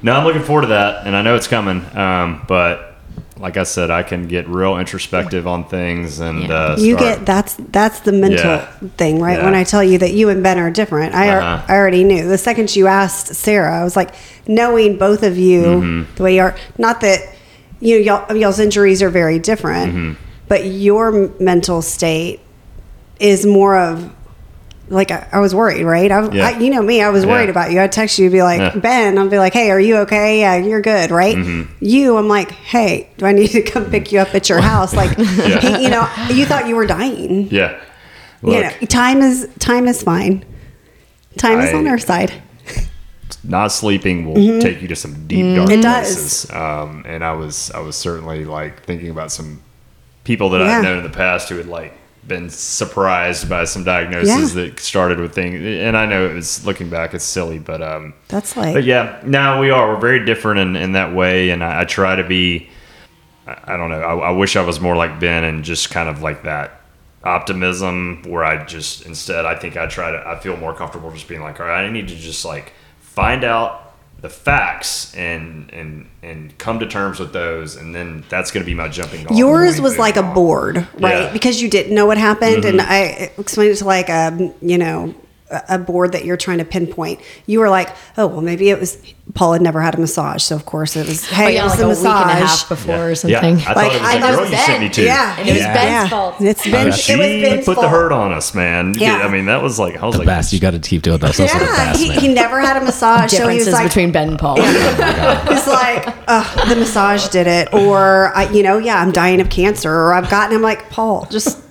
[SPEAKER 2] No, I'm looking forward to that, and I know it's coming. Um, but like I said, I can get real introspective on things, and
[SPEAKER 4] Yeah.
[SPEAKER 2] uh,
[SPEAKER 1] You get that's that's the mental
[SPEAKER 2] Yeah.
[SPEAKER 1] thing, right?
[SPEAKER 2] Yeah.
[SPEAKER 1] When I tell you that you and Ben are different, I,
[SPEAKER 2] Uh-huh.
[SPEAKER 1] I already knew. The second you asked Sara, I was like, knowing both of you
[SPEAKER 2] Mm-hmm.
[SPEAKER 1] the way you are. Not that you know y'all, y'all's injuries are very different,
[SPEAKER 2] Mm-hmm.
[SPEAKER 1] but your mental state is more of like I, I was worried, right? I,
[SPEAKER 2] Yeah.
[SPEAKER 1] I, you know me, I was worried
[SPEAKER 2] Yeah.
[SPEAKER 1] about you. I'd text you, be like,
[SPEAKER 2] Yeah.
[SPEAKER 1] Ben, I'd be like, Hey, are you okay? Yeah, you're good, right?
[SPEAKER 2] Mm-hmm.
[SPEAKER 1] You, I'm like, Hey, do I need to come pick you up at your [LAUGHS] house? Like, [LAUGHS] you know, you thought you were dying.
[SPEAKER 2] Yeah.
[SPEAKER 1] you know, time is time is fine. Time is on our side.
[SPEAKER 2] not sleeping will take you to some deep dark
[SPEAKER 1] Mm-hmm. It does.
[SPEAKER 2] places. Um, and I was I was certainly like thinking about some people that. I've known in the past who had like been surprised by some diagnoses
[SPEAKER 1] Yeah.
[SPEAKER 2] that started with things. And I know it's looking back, it's silly, but um,
[SPEAKER 1] That's like
[SPEAKER 2] but yeah, now we are. We're very different in, in that way, and I, I try to be. I, I don't know. I, I wish I was more like Ben and just kind of like that optimism, where I just instead I think I try to. I feel more comfortable just being like, all right, I need to just like find out the facts and and and come to terms with those, and then that's going to be my jumping off.
[SPEAKER 1] yours was like a board, right?
[SPEAKER 2] Yeah. Mm-hmm.
[SPEAKER 1] Because you didn't know what happened, and I explained it to like a you know a a board that you're trying to pinpoint. You were like, oh well, maybe it was Paul had never had a massage, so of course it was hey,
[SPEAKER 4] oh,
[SPEAKER 1] it was
[SPEAKER 4] like
[SPEAKER 1] the
[SPEAKER 4] a
[SPEAKER 1] massage.
[SPEAKER 4] week and a half before
[SPEAKER 2] Yeah.
[SPEAKER 4] or
[SPEAKER 2] Yeah,
[SPEAKER 4] something
[SPEAKER 2] I thought it was
[SPEAKER 1] I
[SPEAKER 2] that girl
[SPEAKER 1] was
[SPEAKER 2] you sent me to.
[SPEAKER 1] Yeah,
[SPEAKER 4] And it was
[SPEAKER 1] yeah.
[SPEAKER 4] Ben's
[SPEAKER 1] Yeah.
[SPEAKER 4] fault.
[SPEAKER 1] It's been, it was
[SPEAKER 2] She
[SPEAKER 1] Ben's
[SPEAKER 2] put the hurt on us, man.
[SPEAKER 1] Yeah.
[SPEAKER 2] I mean, that was like I was
[SPEAKER 6] The
[SPEAKER 2] like,
[SPEAKER 6] best. You got to keep doing that. That's the
[SPEAKER 1] Yeah,
[SPEAKER 6] best,
[SPEAKER 1] he, he never had a massage. so he was like,
[SPEAKER 4] between Ben and Paul [LAUGHS]
[SPEAKER 1] It's [LAUGHS] like uh, the massage did it, or I, you know, yeah, I'm dying of cancer, or I've gotten. I'm like Paul, just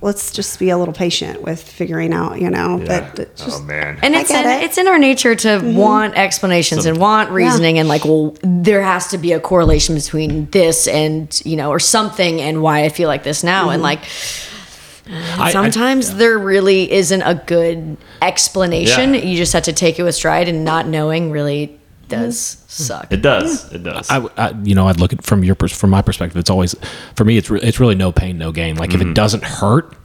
[SPEAKER 1] let's just be a little patient with figuring out, you know.
[SPEAKER 2] Yeah.
[SPEAKER 1] But just,
[SPEAKER 2] oh man.
[SPEAKER 4] And
[SPEAKER 1] I
[SPEAKER 4] it's
[SPEAKER 1] get
[SPEAKER 4] in,
[SPEAKER 1] it.
[SPEAKER 4] it's in our nature to mm-hmm. want explanations and want reasoning and like, well, there has to be a correlation between this and you know, or something and why I feel like this now. And mm-hmm. like,
[SPEAKER 6] I- I-
[SPEAKER 4] sometimes there really isn't a good explanation.
[SPEAKER 2] Yeah.
[SPEAKER 4] You just have to take it with stride, and not knowing really does suck.
[SPEAKER 2] It does. It does.
[SPEAKER 6] I, I- you know, I'd look at from your from my perspective. It's always for me. It's re- it's really no pain, no gain. Like
[SPEAKER 2] Mm-hmm.
[SPEAKER 6] if it doesn't hurt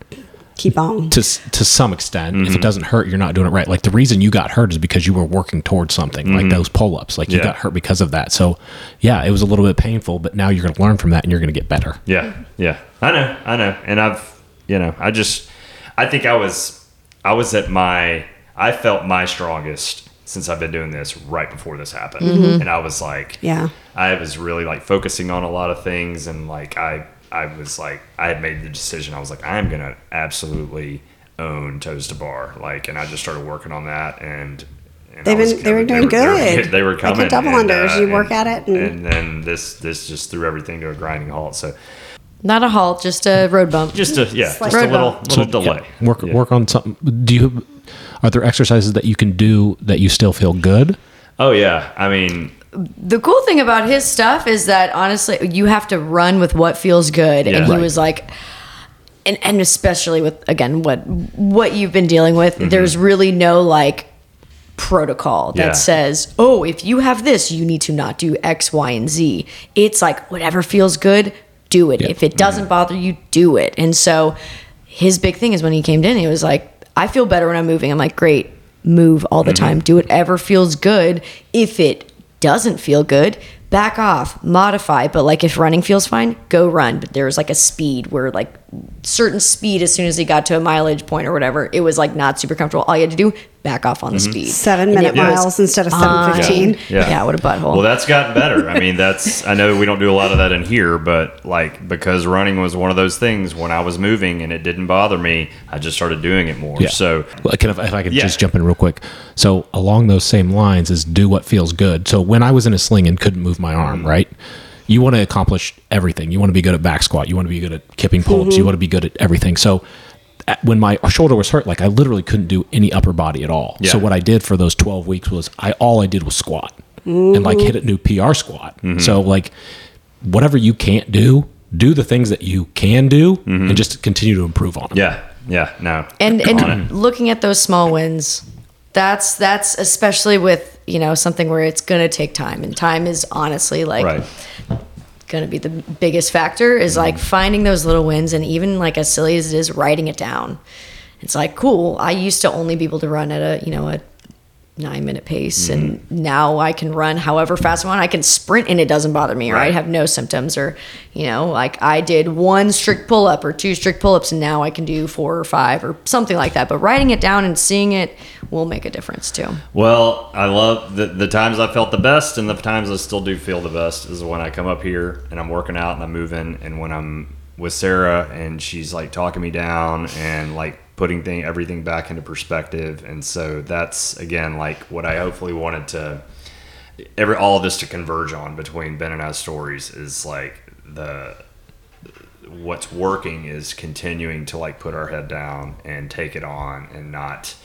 [SPEAKER 1] keep on.
[SPEAKER 6] to to some extent, if
[SPEAKER 2] Mm-hmm.
[SPEAKER 6] it doesn't hurt, you're not doing it right. Like the reason you got hurt is because you were working towards something, like those pull ups. Like you
[SPEAKER 2] Mm-hmm. Yeah.
[SPEAKER 6] got hurt because of that. So yeah, it was a little bit painful, but now you're going to learn from that and you're going to get better.
[SPEAKER 2] Yeah, yeah, I know, I know, and I've, you know, I just, I think I was, I was at my, I felt my strongest since I've been doing this right before this happened. Mm-hmm. And I was like,
[SPEAKER 1] Yeah.
[SPEAKER 2] I was really like focusing on a lot of things and like I I was like I had made the decision. I was like I am gonna absolutely own Toes to Bar. Like and I just started working on that and. and
[SPEAKER 1] They've
[SPEAKER 2] was
[SPEAKER 1] been- they were doing
[SPEAKER 2] they were-
[SPEAKER 1] good.
[SPEAKER 2] They were
[SPEAKER 1] Like a
[SPEAKER 2] coming.
[SPEAKER 1] double
[SPEAKER 2] and,
[SPEAKER 1] unders, you uh, work at it and-
[SPEAKER 2] and then this this just threw everything to a grinding halt. So
[SPEAKER 4] Not a halt, just a road bump.
[SPEAKER 2] just a yeah, just a
[SPEAKER 4] Road
[SPEAKER 2] little
[SPEAKER 4] bump.
[SPEAKER 2] little
[SPEAKER 6] yeah,
[SPEAKER 2] delay.
[SPEAKER 6] work
[SPEAKER 2] Yeah.
[SPEAKER 6] work on something. Do you? Are there exercises that you can do that you still feel good?
[SPEAKER 2] Oh yeah, I mean
[SPEAKER 4] the cool thing about his stuff is that honestly, you have to run with what feels good,
[SPEAKER 2] Yeah.
[SPEAKER 4] and he
[SPEAKER 2] Right.
[SPEAKER 4] was like, and and especially with again what what you've been dealing with, mm-hmm. there's really no like protocol that
[SPEAKER 2] Yeah.
[SPEAKER 4] says, oh, if you have this, you need to not do X, Y, and Z. It's like whatever feels good, do it.
[SPEAKER 6] Yeah.
[SPEAKER 4] If it doesn't mm-hmm. bother you, do it. And so his big thing is when he came in, he was like, I feel better when I'm moving. I'm like, great, move all the mm-hmm. time. Do whatever feels good. If it doesn't feel good, back off, modify. But like if running feels fine, go run. But there's like a speed where like certain speed as soon as he got to a mileage point or whatever, it was like not super comfortable. All you had to do, back off on the speed.
[SPEAKER 1] Seven
[SPEAKER 4] And
[SPEAKER 1] minute
[SPEAKER 4] it was
[SPEAKER 1] miles instead of seven fifteen.
[SPEAKER 4] Yeah, what a butthole.
[SPEAKER 2] Well, that's gotten better. I mean, that's I know we don't do a lot of that in here, but like because running was one of those things when I was moving and it didn't bother me, I just started doing it more. Yeah. So
[SPEAKER 6] Well, can, if, if I could
[SPEAKER 2] Yeah.
[SPEAKER 6] just jump in real quick. So along those same lines is do what feels good. So when I was in a sling and couldn't move my arm,
[SPEAKER 2] Mm-hmm.
[SPEAKER 6] right? You want to accomplish everything. You want to be good at back squat. You want to be good at kipping pull-ups.
[SPEAKER 2] Mm-hmm.
[SPEAKER 6] You want to be good at everything. So when my shoulder was hurt, like I literally couldn't do any upper body at all.
[SPEAKER 2] Yeah.
[SPEAKER 6] So what I did for those 12 weeks was I all I did was squat and like hit a new PR squat.
[SPEAKER 2] Mm-hmm.
[SPEAKER 6] So like whatever you can't do, do the things that you can do and just continue to improve on them.
[SPEAKER 2] Mm-hmm. yeah, yeah, no,
[SPEAKER 4] and and looking at those small wins that's that's especially with you know something where it's going to take time and time is honestly like
[SPEAKER 2] right,
[SPEAKER 4] going to be the biggest factor is mm-hmm. like finding those little wins and even like as silly as it is writing it down. It's like cool i used to only be able to run at a you know a nine minute pace and mm-hmm. now i can run however fast i want. I can sprint and it doesn't bother me or i have no symptoms or you know like i did one strict pull-up or two strict pull-ups and now i can do four or five or something like that. But writing it down and seeing it will make a difference too.
[SPEAKER 2] Well, I love the, the times I felt the best and the times I still do feel the best is when I come up here and I'm working out and I'm moving and when I'm with Sara and she's like talking me down and like putting thing everything back into perspective. And so that's again like what I hopefully wanted to every all of this to converge on between Ben and I's stories is like the what's working is continuing to like put our head down and take it on and not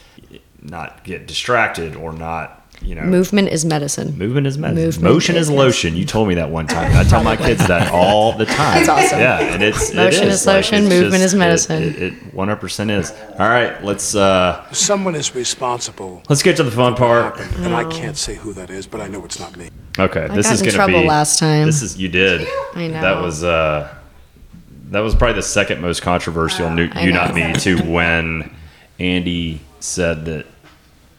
[SPEAKER 2] not get distracted or not you know
[SPEAKER 4] movement is medicine
[SPEAKER 2] movement is medicine
[SPEAKER 4] Movement
[SPEAKER 2] motion is
[SPEAKER 4] is
[SPEAKER 2] lotion you told me that one time i tell my kids that all the time
[SPEAKER 4] That's awesome.
[SPEAKER 2] yeah and it's it
[SPEAKER 4] Motion is lotion,
[SPEAKER 2] it's
[SPEAKER 4] movement is medicine.
[SPEAKER 2] it, it, 100% is all right let's uh
[SPEAKER 7] Someone is responsible.
[SPEAKER 2] let's get to the fun part
[SPEAKER 7] And I can't say who that is, but I know it's not me.
[SPEAKER 2] okay
[SPEAKER 4] I
[SPEAKER 2] this
[SPEAKER 4] got
[SPEAKER 2] is
[SPEAKER 4] in
[SPEAKER 2] gonna
[SPEAKER 4] trouble
[SPEAKER 2] be
[SPEAKER 4] last time.
[SPEAKER 2] this is you did
[SPEAKER 4] I know.
[SPEAKER 2] that was uh that was probably the second most controversial new, you not me to when andy said that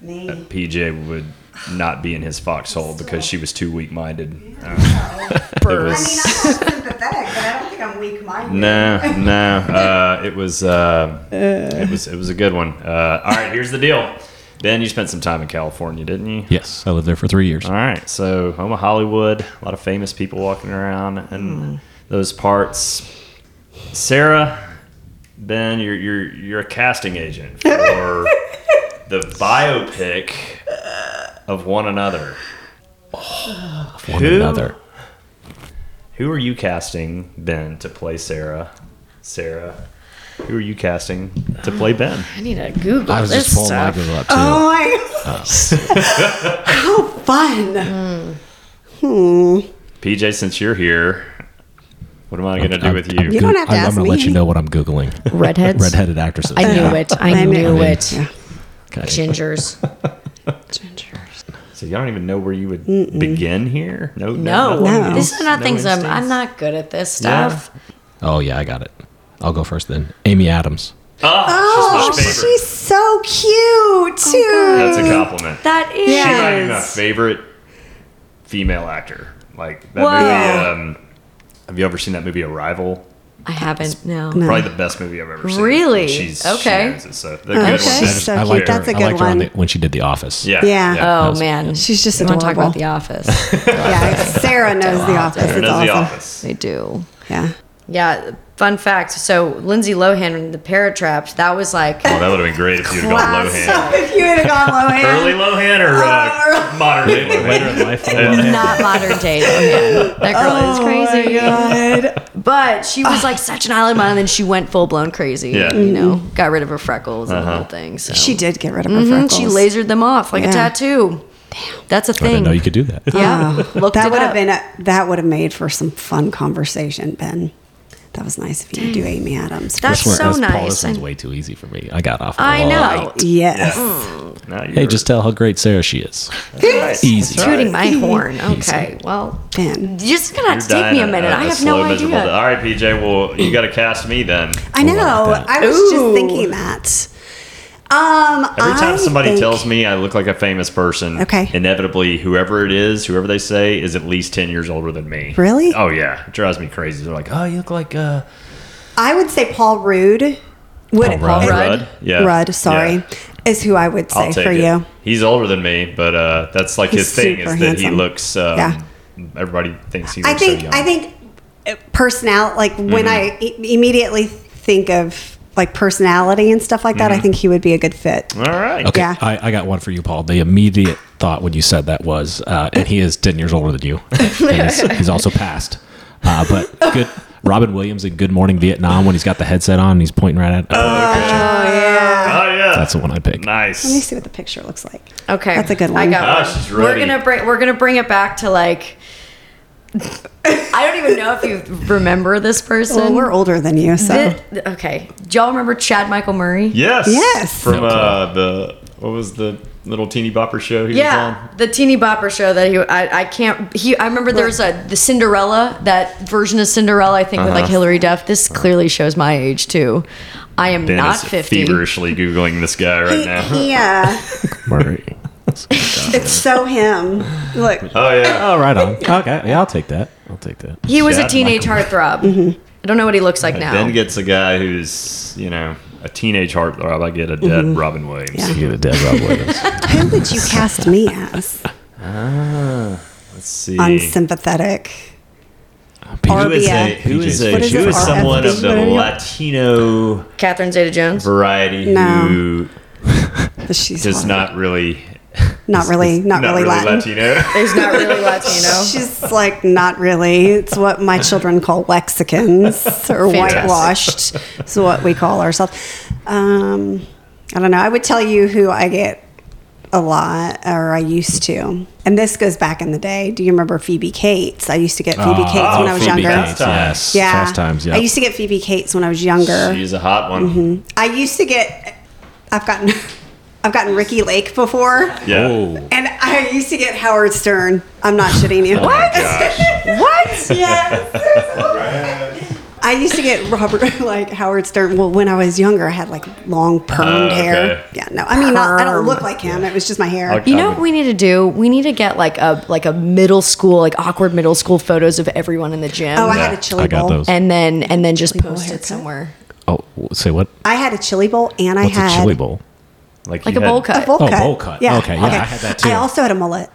[SPEAKER 1] Me.
[SPEAKER 2] pj would not be in his foxhole because she was too weak-minded uh, it
[SPEAKER 1] I mean, I'm not [LAUGHS] sympathetic, but I don't think I'm weak minded.
[SPEAKER 2] No, no. Uh, it was uh, it was it was a good one. Uh, all right, here's the deal. Ben, you spent some time in California, didn't you?
[SPEAKER 6] Yes, I lived there for three years.
[SPEAKER 2] All right, so home of Hollywood, a lot of famous people walking around in those parts. Sara, Ben, you're you're you're a casting agent [LAUGHS] for the biopic of one another.
[SPEAKER 6] One
[SPEAKER 2] Who?
[SPEAKER 6] another.
[SPEAKER 2] Who are you casting, Ben, to play Sara? Sara, who are you casting to play Ben?
[SPEAKER 4] I need to Google
[SPEAKER 6] I was
[SPEAKER 4] this
[SPEAKER 6] just pulling my. Google up too.
[SPEAKER 1] Oh my gosh. [LAUGHS] How fun. Hmm.
[SPEAKER 2] PJ, since you're here, what am I going to do with you?
[SPEAKER 1] You don't have to
[SPEAKER 6] I'm,
[SPEAKER 1] ask
[SPEAKER 6] I'm gonna
[SPEAKER 1] me.
[SPEAKER 6] let you know what I'm googling.
[SPEAKER 4] Redheads. [LAUGHS]
[SPEAKER 6] Redheaded actresses.
[SPEAKER 4] I knew it. I, knew, it.
[SPEAKER 1] Yeah.
[SPEAKER 6] Okay. [LAUGHS]
[SPEAKER 4] Gingers.
[SPEAKER 2] So y'all don't even know where you would begin here? No,
[SPEAKER 4] No,
[SPEAKER 1] No.
[SPEAKER 4] this is not
[SPEAKER 2] No
[SPEAKER 4] things I'm. I'm not good at this
[SPEAKER 2] Yeah.
[SPEAKER 4] stuff.
[SPEAKER 6] Oh yeah, I got it. I'll go first then. Amy Adams.
[SPEAKER 2] Oh,
[SPEAKER 1] Oh,
[SPEAKER 2] she's
[SPEAKER 1] she's so cute too.
[SPEAKER 2] That's a compliment.
[SPEAKER 4] That is.
[SPEAKER 2] She might be my favorite female actor. Like that
[SPEAKER 4] Wow.
[SPEAKER 2] movie. Um, have you ever seen that movie Arrival
[SPEAKER 4] I haven't. No.
[SPEAKER 2] Probably the best movie I've ever seen.
[SPEAKER 4] Really?
[SPEAKER 2] She's,
[SPEAKER 4] Okay.
[SPEAKER 2] She knows it, so the good
[SPEAKER 1] Okay.
[SPEAKER 2] ones.
[SPEAKER 1] She's so
[SPEAKER 6] I
[SPEAKER 1] cute.
[SPEAKER 6] liked her.
[SPEAKER 1] That's a
[SPEAKER 6] I
[SPEAKER 1] good
[SPEAKER 6] liked her on
[SPEAKER 1] one.
[SPEAKER 6] the, when she did The Office.
[SPEAKER 2] Yeah.
[SPEAKER 1] Yeah.
[SPEAKER 4] Oh man,
[SPEAKER 1] She's just
[SPEAKER 4] You wanna talk about The Office? [LAUGHS] [LAUGHS]
[SPEAKER 1] Yeah, Sara knows The Office.
[SPEAKER 2] Sara
[SPEAKER 1] It's
[SPEAKER 2] knows
[SPEAKER 1] awesome.
[SPEAKER 2] The Office.
[SPEAKER 4] they do.
[SPEAKER 1] Yeah.
[SPEAKER 4] Yeah. Fun fact. So Lindsay Lohan in The Parent Trap. That was like.
[SPEAKER 2] Oh, that would have been great if you'd gone Lohan. [LAUGHS]
[SPEAKER 1] if you had gone Lohan.
[SPEAKER 2] Early Lohan or uh, modern day
[SPEAKER 6] Later
[SPEAKER 2] Lohan?
[SPEAKER 6] in life,
[SPEAKER 4] Not modern day Lohan. That girl
[SPEAKER 1] Oh
[SPEAKER 4] is crazy.
[SPEAKER 1] God.
[SPEAKER 4] But she was like such an island mom, and then she went full blown crazy.
[SPEAKER 2] Yeah.
[SPEAKER 4] You know, got rid of her freckles and the whole thing. So
[SPEAKER 1] She did get rid of her
[SPEAKER 4] Mhm,
[SPEAKER 1] freckles.
[SPEAKER 4] She lasered them off like
[SPEAKER 1] Yeah.
[SPEAKER 4] a tattoo. Damn. That's a
[SPEAKER 6] I didn't
[SPEAKER 4] thing.
[SPEAKER 6] know you could do that.
[SPEAKER 4] yeah. Looked
[SPEAKER 1] that
[SPEAKER 4] it
[SPEAKER 1] would have
[SPEAKER 4] up.
[SPEAKER 1] been a, that would have made for some fun conversation, Ben. That was nice of you to do Amy Adams.
[SPEAKER 4] That's
[SPEAKER 6] This one-
[SPEAKER 4] so
[SPEAKER 6] this- Paul,
[SPEAKER 4] nice.
[SPEAKER 6] this one's way too easy for me. I got off.
[SPEAKER 4] I
[SPEAKER 6] right.
[SPEAKER 4] know.
[SPEAKER 1] yes.
[SPEAKER 2] Mm. No,
[SPEAKER 6] Hey, just tell how great Sara she is.
[SPEAKER 2] Right.
[SPEAKER 6] Easy.
[SPEAKER 2] That's right.
[SPEAKER 4] Tooting my horn. Okay. Well,
[SPEAKER 1] Ben.
[SPEAKER 4] you're just gonna have to take me a minute.
[SPEAKER 2] a-
[SPEAKER 4] I
[SPEAKER 2] a
[SPEAKER 4] have
[SPEAKER 2] slow,
[SPEAKER 4] no idea.
[SPEAKER 2] death. All right, PJ. Well, you got to cast me then.
[SPEAKER 1] I know.
[SPEAKER 6] that.
[SPEAKER 1] I was
[SPEAKER 4] Ooh.
[SPEAKER 1] just thinking that. Um,
[SPEAKER 2] Every time
[SPEAKER 1] I
[SPEAKER 2] somebody
[SPEAKER 1] think-
[SPEAKER 2] tells me I look like a famous person,
[SPEAKER 1] Okay.
[SPEAKER 2] inevitably, whoever it is, whoever they say, is at least 10 years older than me.
[SPEAKER 1] Really?
[SPEAKER 2] Oh, yeah. It drives me crazy. They're like, oh, you look like uh,
[SPEAKER 1] I would say Paul Rudd. Would
[SPEAKER 6] Paul Rudd.
[SPEAKER 2] Rudd. Yeah.
[SPEAKER 1] Rudd, sorry,
[SPEAKER 2] Yeah.
[SPEAKER 1] is who I would say
[SPEAKER 2] I'll take
[SPEAKER 1] for
[SPEAKER 2] it.
[SPEAKER 1] you.
[SPEAKER 2] He's older than me, but uh, that's like
[SPEAKER 1] He's
[SPEAKER 2] his thing is that he looks. Um,
[SPEAKER 1] Yeah.
[SPEAKER 2] Everybody thinks he
[SPEAKER 1] I
[SPEAKER 2] looks so
[SPEAKER 1] think
[SPEAKER 2] young.
[SPEAKER 1] I think uh, personality. Like when
[SPEAKER 2] Mm-hmm.
[SPEAKER 1] I i- immediately think of like personality and stuff like that,
[SPEAKER 2] Mm-hmm.
[SPEAKER 1] I think he would be a good fit.
[SPEAKER 2] All right.
[SPEAKER 6] Okay,
[SPEAKER 1] Yeah.
[SPEAKER 6] I, I got one for you, Paul. The immediate thought when you said that was, uh, and he is ten years older than you. He's, [LAUGHS] he's also passed, uh, but good. Robin Williams in Good Morning Vietnam when he's got the headset on and he's pointing right at.
[SPEAKER 1] Oh yeah.
[SPEAKER 2] Oh, yeah.
[SPEAKER 6] That's the one I picked.
[SPEAKER 2] nice.
[SPEAKER 1] Let me see what the picture looks like.
[SPEAKER 4] Okay,
[SPEAKER 1] That's a good one.
[SPEAKER 4] I
[SPEAKER 1] one.
[SPEAKER 4] got
[SPEAKER 2] Ah,
[SPEAKER 4] one.
[SPEAKER 2] she's
[SPEAKER 4] We're
[SPEAKER 2] ready.
[SPEAKER 4] gonna bring we're gonna bring it back to like. I don't even know if you remember this person.
[SPEAKER 1] Well, we're older than you, so
[SPEAKER 4] Thi- okay, do y'all remember Chad Michael Murray?
[SPEAKER 2] Yes.
[SPEAKER 1] Yes.
[SPEAKER 2] From uh, the, what was the little teeny bopper show he was
[SPEAKER 4] Yeah,
[SPEAKER 2] on?
[SPEAKER 4] the teeny bopper show that he I, I can't he I remember there was a the Cinderella that version of Cinderella I think with like
[SPEAKER 2] Uh-huh.
[SPEAKER 4] Hilary Duff. This clearly shows my age too. I am
[SPEAKER 2] Ben
[SPEAKER 4] not
[SPEAKER 2] is
[SPEAKER 4] fifty.
[SPEAKER 2] feverishly Googling this guy right now.
[SPEAKER 1] yeah,
[SPEAKER 6] Murray. [LAUGHS] [LAUGHS]
[SPEAKER 1] it's so him. Look,
[SPEAKER 2] Oh, yeah.
[SPEAKER 6] Oh, right on. Okay, yeah, I'll take that. I'll take that.
[SPEAKER 4] He was a
[SPEAKER 2] Chad
[SPEAKER 4] teenage heartthrob.
[SPEAKER 1] Mm-hmm.
[SPEAKER 4] I don't know what he looks like now.
[SPEAKER 2] Then gets a guy who's, you know, a teenage heartthrob. I get a dead
[SPEAKER 1] Mm-hmm.
[SPEAKER 2] Robin Williams.
[SPEAKER 1] Yeah.
[SPEAKER 6] You get a dead Rob Williams. [LAUGHS]
[SPEAKER 1] who would you cast me as? Ah.
[SPEAKER 2] Let's see.
[SPEAKER 1] Unsympathetic.
[SPEAKER 2] Who is
[SPEAKER 1] RBF.
[SPEAKER 2] a, who is, a,
[SPEAKER 6] What
[SPEAKER 1] is
[SPEAKER 2] who
[SPEAKER 1] it,
[SPEAKER 2] is someone of the
[SPEAKER 1] What are you-
[SPEAKER 2] Latino
[SPEAKER 4] Catherine Zeta-Jones.
[SPEAKER 2] variety
[SPEAKER 1] No.
[SPEAKER 2] who
[SPEAKER 1] But she's
[SPEAKER 2] is
[SPEAKER 1] hot.
[SPEAKER 2] not really
[SPEAKER 1] not really, not, really, Latin.
[SPEAKER 2] Latino? [LAUGHS]
[SPEAKER 4] He's not really [LAUGHS] Latino.
[SPEAKER 1] She's like not really. It's what my children call Lexicans or whitewashed. It's what we call ourselves. Um, I don't know. I would tell you who I get a lot, or I used to. And this goes back in the day. Do you remember Phoebe Cates? I used to get Phoebe
[SPEAKER 6] Oh,
[SPEAKER 1] Cates when I was
[SPEAKER 2] Phoebe
[SPEAKER 1] younger.
[SPEAKER 2] Cates.
[SPEAKER 6] Yes.
[SPEAKER 1] Yeah,
[SPEAKER 6] Fast times. Yeah.
[SPEAKER 1] I used to get Phoebe Cates when I was younger.
[SPEAKER 2] She's a hot one.
[SPEAKER 1] Mm-hmm. I used to get. I've gotten. I've gotten Ricki Lake before.
[SPEAKER 2] Yeah.
[SPEAKER 6] Oh.
[SPEAKER 1] And I used to get Howard Stern. I'm not shitting you. [LAUGHS]
[SPEAKER 2] Oh gosh.
[SPEAKER 1] What? Yes. I used to get Robert [LAUGHS] like Howard Stern. Well, when I was younger, I had like long permed
[SPEAKER 2] Oh,
[SPEAKER 1] hair. Yeah, no, I mean, not, I don't look like him. It was just my hair.
[SPEAKER 2] Okay.
[SPEAKER 4] You know what we need to do? We need to get like a like a middle school, like awkward middle school photos of everyone in the gym.
[SPEAKER 1] Oh, I
[SPEAKER 2] Yeah,
[SPEAKER 1] had a chili
[SPEAKER 6] I got
[SPEAKER 1] bowl.
[SPEAKER 6] those.
[SPEAKER 4] and then and then just
[SPEAKER 1] Chili
[SPEAKER 4] post it somewhere.
[SPEAKER 6] Oh, say what?
[SPEAKER 1] I had a chili bowl, and I
[SPEAKER 6] What's
[SPEAKER 1] had
[SPEAKER 6] a chili bowl?
[SPEAKER 2] Like,
[SPEAKER 4] Like
[SPEAKER 2] you
[SPEAKER 4] a bowl
[SPEAKER 2] had-
[SPEAKER 4] cut.
[SPEAKER 1] A bowl
[SPEAKER 6] Oh,
[SPEAKER 1] cut.
[SPEAKER 6] bowl cut. Okay, yeah, I had that too.
[SPEAKER 1] I also had a mullet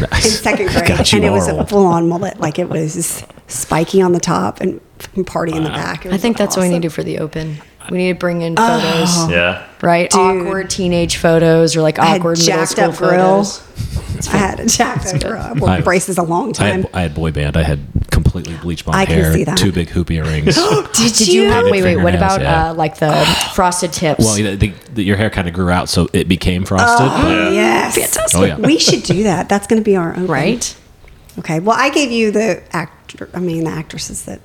[SPEAKER 1] in second [LAUGHS] grade,
[SPEAKER 6] Got you,
[SPEAKER 1] and it was a full-on mullet. Like it was spiky on the top and fucking party in the back.
[SPEAKER 4] I think that's what we
[SPEAKER 1] awesome.
[SPEAKER 4] need to do for the open. We need to bring in oh. photos,
[SPEAKER 2] Yeah.
[SPEAKER 4] right?
[SPEAKER 1] Dude.
[SPEAKER 4] Awkward teenage photos or like
[SPEAKER 1] I had
[SPEAKER 4] awkward middle
[SPEAKER 1] jacked
[SPEAKER 4] school
[SPEAKER 1] up grill.
[SPEAKER 4] photos.
[SPEAKER 1] I had a jacked up grill. I wore
[SPEAKER 6] I-
[SPEAKER 1] braces a long
[SPEAKER 6] I
[SPEAKER 1] time.
[SPEAKER 6] had, I had boy band. I had completely bleached blonde
[SPEAKER 1] I can
[SPEAKER 6] hair,
[SPEAKER 1] see that.
[SPEAKER 6] two big hoop earrings. [GASPS]
[SPEAKER 1] Did, [GASPS]
[SPEAKER 4] Did you have
[SPEAKER 6] Painted
[SPEAKER 4] wait wait? What
[SPEAKER 6] fingernails,
[SPEAKER 4] about
[SPEAKER 6] yeah.
[SPEAKER 4] uh, like the [GASPS] frosted tips?
[SPEAKER 6] well, the, the, the, your hair kind of grew out, so it became frosted. but-
[SPEAKER 2] Yeah.
[SPEAKER 1] Yes.
[SPEAKER 4] Fantastic.
[SPEAKER 6] Oh yeah.
[SPEAKER 1] We should do that. That's going to be our own.
[SPEAKER 4] right?
[SPEAKER 1] Okay. Well, I gave you the actor. I mean, the actresses that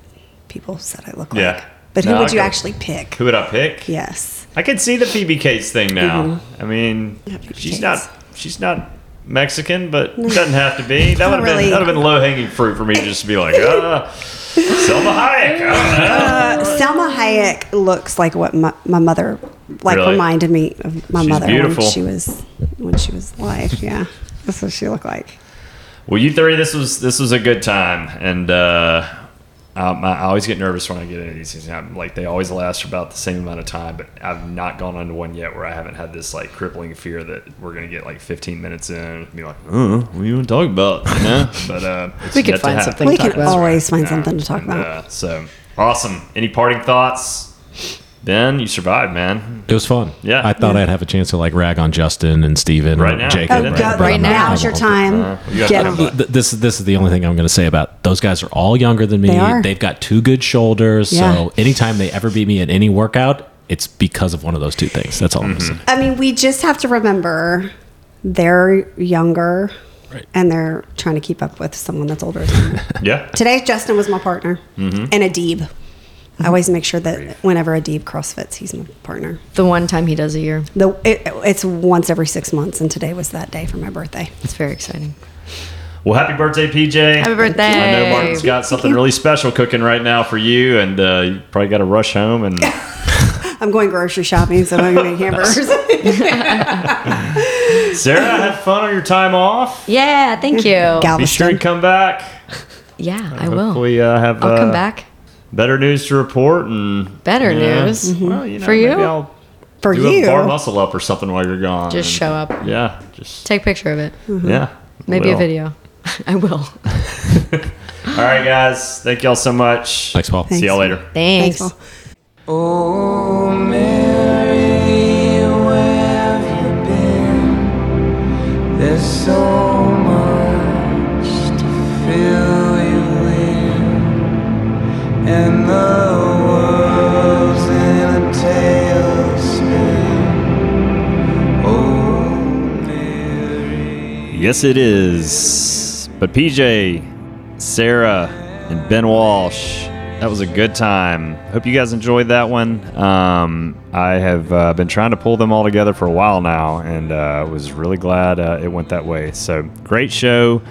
[SPEAKER 1] people said I look like.
[SPEAKER 2] Yeah.
[SPEAKER 1] But who
[SPEAKER 2] No,
[SPEAKER 1] would
[SPEAKER 2] I
[SPEAKER 1] you
[SPEAKER 2] go-
[SPEAKER 1] actually pick?
[SPEAKER 2] Who would I pick?
[SPEAKER 1] Yes.
[SPEAKER 2] I can see the Phoebe Cates thing now. I mean,
[SPEAKER 1] Phoebe
[SPEAKER 2] she's
[SPEAKER 1] Cates.
[SPEAKER 2] not she's not Mexican, but [LAUGHS] it doesn't have to be. That would have
[SPEAKER 1] really.
[SPEAKER 2] been that would have been low hanging fruit for me just to be like, ah, Salma Hayek. Don't.
[SPEAKER 1] Salma Hayek looks like what my, my mother like
[SPEAKER 2] Really?
[SPEAKER 1] reminded me of my
[SPEAKER 2] She's
[SPEAKER 1] mother
[SPEAKER 2] beautiful.
[SPEAKER 1] when she was when she was alive. Yeah. That's what she looked like.
[SPEAKER 2] Well, you three, this was this was a good time, and uh, Um, I I always get nervous when I get into these things. I'm, like they always last for about the same amount of time, but I've not gone on to one yet where I haven't had this like crippling fear that we're gonna get like 15 minutes in and be like, oh, what are you want to talk about? You know? [LAUGHS] but uh, it's
[SPEAKER 4] We could
[SPEAKER 2] yet
[SPEAKER 4] find something
[SPEAKER 1] we
[SPEAKER 4] to talk
[SPEAKER 1] can
[SPEAKER 4] about.
[SPEAKER 1] always find
[SPEAKER 2] Yeah,
[SPEAKER 1] something to talk
[SPEAKER 2] and,
[SPEAKER 1] about.
[SPEAKER 2] Uh, so awesome. Any parting thoughts? Ben, you survived, man.
[SPEAKER 6] It was fun.
[SPEAKER 2] Yeah.
[SPEAKER 6] I thought I'd have a chance to like rag on Justin and Steven
[SPEAKER 2] Right now.
[SPEAKER 6] Jacob.
[SPEAKER 1] Oh,
[SPEAKER 2] Right
[SPEAKER 4] Right now.
[SPEAKER 1] is your time.
[SPEAKER 2] Uh, you
[SPEAKER 1] Get
[SPEAKER 2] put
[SPEAKER 1] 'em.
[SPEAKER 2] them
[SPEAKER 6] This is this is the only thing I'm going to say about those guys are all younger than me.
[SPEAKER 1] They are.
[SPEAKER 6] They've got two good shoulders.
[SPEAKER 1] Yeah.
[SPEAKER 6] So anytime they ever beat me at any workout, it's because of one of those two things. That's all I'm
[SPEAKER 2] Mm-hmm.
[SPEAKER 6] saying.
[SPEAKER 1] I mean, we just have to remember they're younger
[SPEAKER 6] Right.
[SPEAKER 1] and they're trying to keep up with someone that's older than them. [LAUGHS]
[SPEAKER 2] Yeah.
[SPEAKER 1] Today, Justin was my partner
[SPEAKER 2] Mm-hmm.
[SPEAKER 1] and Adib. I always make sure that whenever Adib CrossFits, he's my partner.
[SPEAKER 4] The one time he does a year.
[SPEAKER 1] The, it, it's once every six months, and today was that day for my birthday.
[SPEAKER 4] It's very exciting.
[SPEAKER 2] Well, happy birthday, PJ.
[SPEAKER 4] Happy birthday.
[SPEAKER 2] I know Martin's got something really special cooking right now for you, and uh, you probably got to rush home. And [LAUGHS]
[SPEAKER 1] I'm going grocery shopping, so I'm going to make hamburgers. [LAUGHS]
[SPEAKER 2] Sara, have fun on your time off.
[SPEAKER 4] Yeah, thank you.
[SPEAKER 2] Be sure
[SPEAKER 1] Galveston.
[SPEAKER 2] and come back. [LAUGHS]
[SPEAKER 4] Yeah, I will.
[SPEAKER 2] Hopefully, uh, have
[SPEAKER 4] I'll
[SPEAKER 2] uh,
[SPEAKER 4] come back.
[SPEAKER 2] Better news to report and
[SPEAKER 4] Better
[SPEAKER 2] yeah.
[SPEAKER 4] news. Mm-hmm.
[SPEAKER 2] Well, you know,
[SPEAKER 4] For you?
[SPEAKER 2] maybe I'll
[SPEAKER 1] For
[SPEAKER 2] do
[SPEAKER 1] you.
[SPEAKER 2] a bar muscle up or something while you're gone.
[SPEAKER 4] Just
[SPEAKER 2] and-
[SPEAKER 4] show up.
[SPEAKER 2] Yeah, just
[SPEAKER 4] Take a picture of it. Mm-hmm.
[SPEAKER 2] yeah.
[SPEAKER 4] Maybe a video. [LAUGHS] I will. [LAUGHS]
[SPEAKER 2] All right, guys. Thank y'all so much.
[SPEAKER 6] Thanks, Paul.
[SPEAKER 2] See y'all later.
[SPEAKER 4] Thanks.
[SPEAKER 1] Thanks, Paul.
[SPEAKER 8] Oh, Mary, where have you been? There's so
[SPEAKER 2] Yes, it is. But PJ, Sara, and Ben Walsh, that was a good time. Hope you guys enjoyed that one. Um, I have uh, been trying to pull them all together for a while now, and uh, was really glad uh, it went that way. So great show.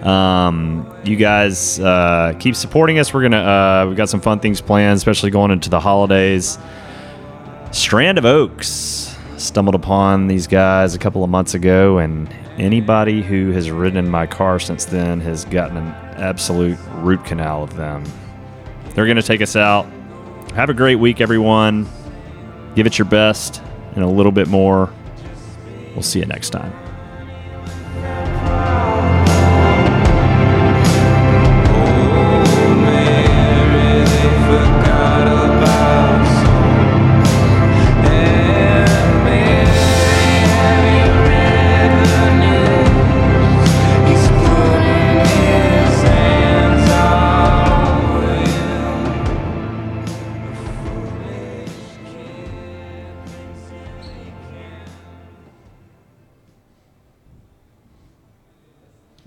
[SPEAKER 2] Um, you guys uh, keep supporting us. We're gonna uh, we got some fun things planned, especially going into the holidays. Strand of Oaks stumbled upon these guys a couple of months ago, and anybody who has ridden in my car since then has gotten an absolute root canal of them. They're going to take us out. Have a great week, everyone. Give it your best and a little bit more. We'll see you next time.